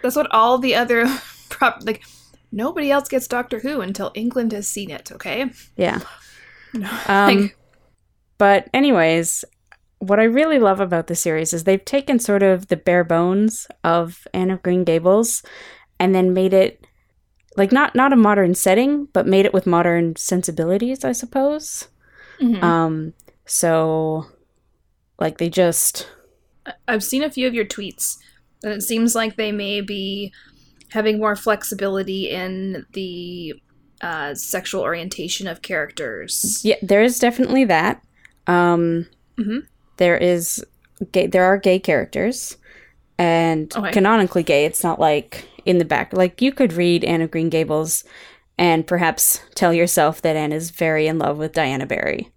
S2: That's what all the other prop like. Nobody else gets Doctor Who until England has seen it. Okay.
S1: Yeah.
S2: No.
S1: Um,
S2: like,
S1: but anyways, what I really love about the series is they've taken sort of the bare bones of Anne of Green Gables and then made it like not not a modern setting, but made it with modern sensibilities, I suppose.
S2: mhm.
S1: Um so like they just
S2: I've seen a few of your tweets, and it seems like they may be having more flexibility in the uh, sexual orientation of characters.
S1: yeah, there is definitely that. Um
S2: Mhm.
S1: there is gay there are gay characters and
S2: Okay.
S1: canonically gay. It's not like in the back. Like you could read Anne of Green Gables and perhaps tell yourself that Anne is very in love with Diana Barry.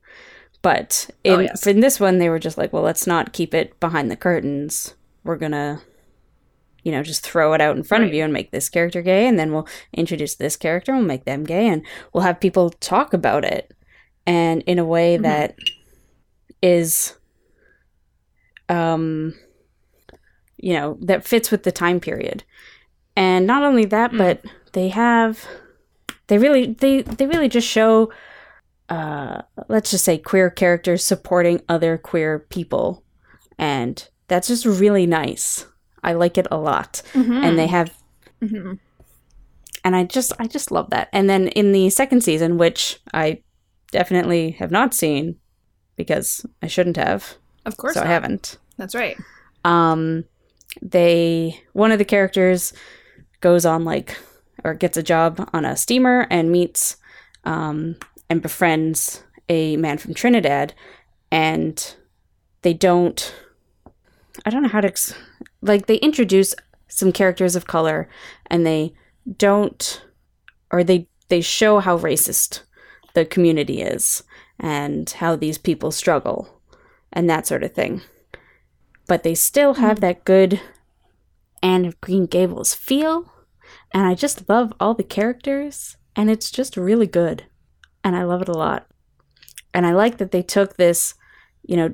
S1: But in,
S2: Oh, yes.
S1: in this one, they were just like, well, let's not keep it behind the curtains. We're gonna, you know, just throw it out in front of you and make this character gay, and then we'll introduce this character, and we'll make them gay, and we'll have people talk about it, and in a way
S2: Mhm.
S1: that is um you know that fits with the time period and not only that
S2: Mm.
S1: but they have they really they they really just show uh let's just say queer characters supporting other queer people and that's just really nice i like it a lot and they have
S2: Mhm.
S1: and I just I just love that. And then in the second season, which I definitely have not seen because I shouldn't have.
S2: Of course,
S1: so
S2: not.
S1: I haven't.
S2: That's right.
S1: Um, they one of the characters goes on like or gets a job on a steamer and meets um, and befriends a man from Trinidad, and they don't. I don't know how to ex- like they introduce some characters of color, and they don't, or they they show how racist the community is and how these people struggle and that sort of thing. But they still hmm. have that good Anne of Green Gables feel, and I just love all the characters, and it's just really good, and I love it a lot. And I like that they took this, you know,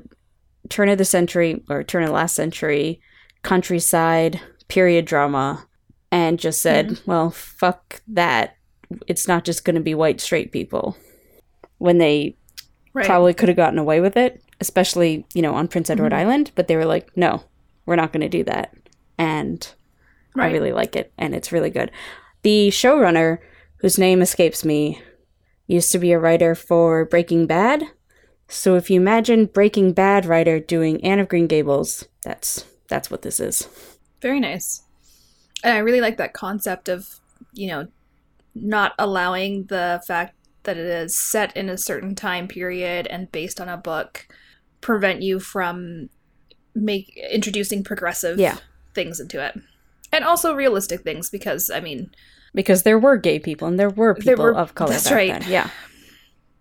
S1: turn of the century or turn of the last century countryside period drama and just said, well, fuck that. It's not just going to be white straight people. When they
S2: Right.
S1: probably could have gotten away with it, especially, you know, on Prince Edward
S2: Mhm.
S1: Island, but they were like, no, we're not going to do that. And I really like it, and it's really good. The showrunner, whose name escapes me, used to be a writer for Breaking Bad. So if you imagine Breaking Bad writer doing Anne of Green Gables, that's that's what this is.
S2: Very nice. And I really like that concept of, you know, not allowing the fact that it is set in a certain time period and based on a book prevent you from make introducing progressive
S1: Yeah.
S2: things into it. And also realistic things because I mean,
S1: Because there were gay people and there were
S2: There
S1: people
S2: were-
S1: of color.
S2: that's right.
S1: then. Yeah.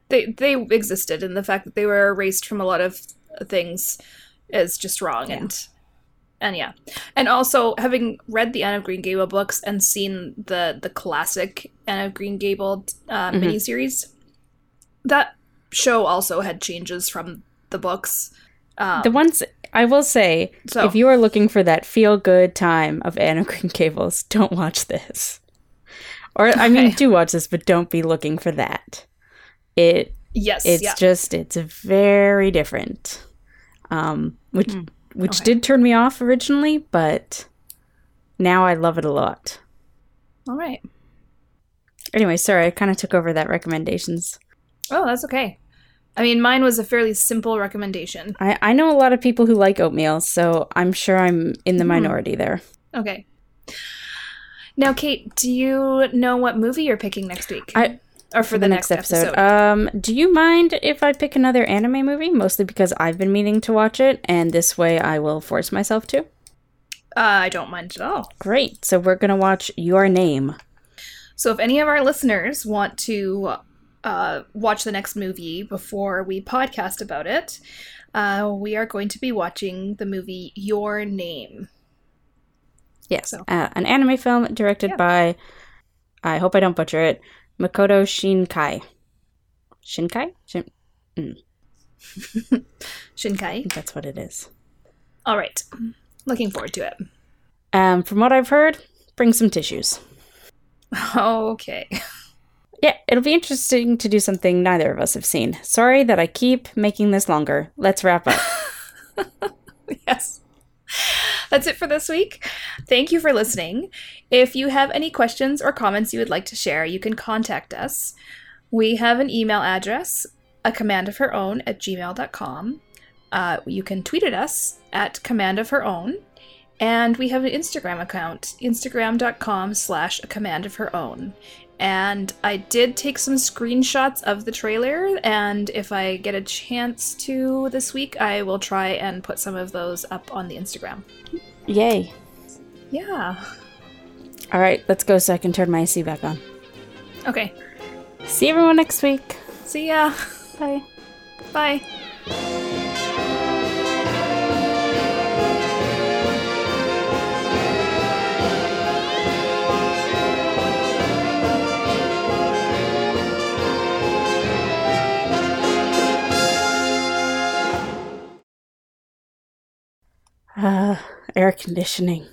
S2: they they existed and the fact that they were erased from a lot of things is just wrong
S1: Yeah.
S2: and and yeah and also having read the anne of green gable books and seen the the classic anne of green gable uh,
S1: Mhm.
S2: miniseries that show also had changes from the books um,
S1: The ones I will say,
S2: so
S1: if you are looking for that feel good time of Anne of Green Gables, don't watch this. Or I mean,
S2: Okay.
S1: do watch this, but don't be looking for that. It
S2: yes
S1: it's
S2: yeah
S1: just it's very different. Um, which
S2: Hmm.
S1: which
S2: Okay.
S1: did turn me off originally, but now I love it a lot.
S2: all right
S1: Anyway, sorry, I kind of took over that recommendations.
S2: oh that's okay i mean mine was a fairly simple recommendation
S1: I I know a lot of people who like oatmeal, so I'm sure I'm in the
S2: Hmm.
S1: minority there.
S2: okay now Cait do you know what movie you're picking next week
S1: I-
S2: or for, the, next, episode,
S1: Um, do you mind if I pick another anime movie? Mostly because I've been meaning to watch it, and this way I will force myself to.
S2: Uh, I don't mind at all.
S1: Great. So we're gonna watch Your Name.
S2: So, if any of our listeners want to uh, watch the next movie before we podcast about it, uh, we are going to be watching the movie Your Name.
S1: Yes,
S2: So-
S1: uh, an anime film directed
S2: Yeah.
S1: by. I hope I don't butcher it. Makoto Shinkai. Shinkai? Shin- I
S2: Shinkai.
S1: that's what it is.
S2: All right. Looking forward to it.
S1: Um, from what I've heard, bring some tissues.
S2: Okay.
S1: Yeah, it'll be interesting to do something neither of us have seen. Sorry that I keep making this longer. Let's wrap up.
S2: yes. That's it for this week. Thank you for listening. If you have any questions or comments you would like to share, you can contact us. We have an email address, a command of her own at gmail.com. Uh, you can tweet at us at command of her own. And we have an Instagram account, instagram.com slash a command of her own. And I did take some screenshots of the trailer, and if I get a chance to this week, I will try and put some of those up on the Instagram.
S1: Yay.
S2: Yeah.
S1: All right, let's go so I can turn my AC back on.
S2: Okay.
S1: See everyone next week.
S2: See ya.
S1: Bye.
S2: Bye.
S1: Uh, air conditioning.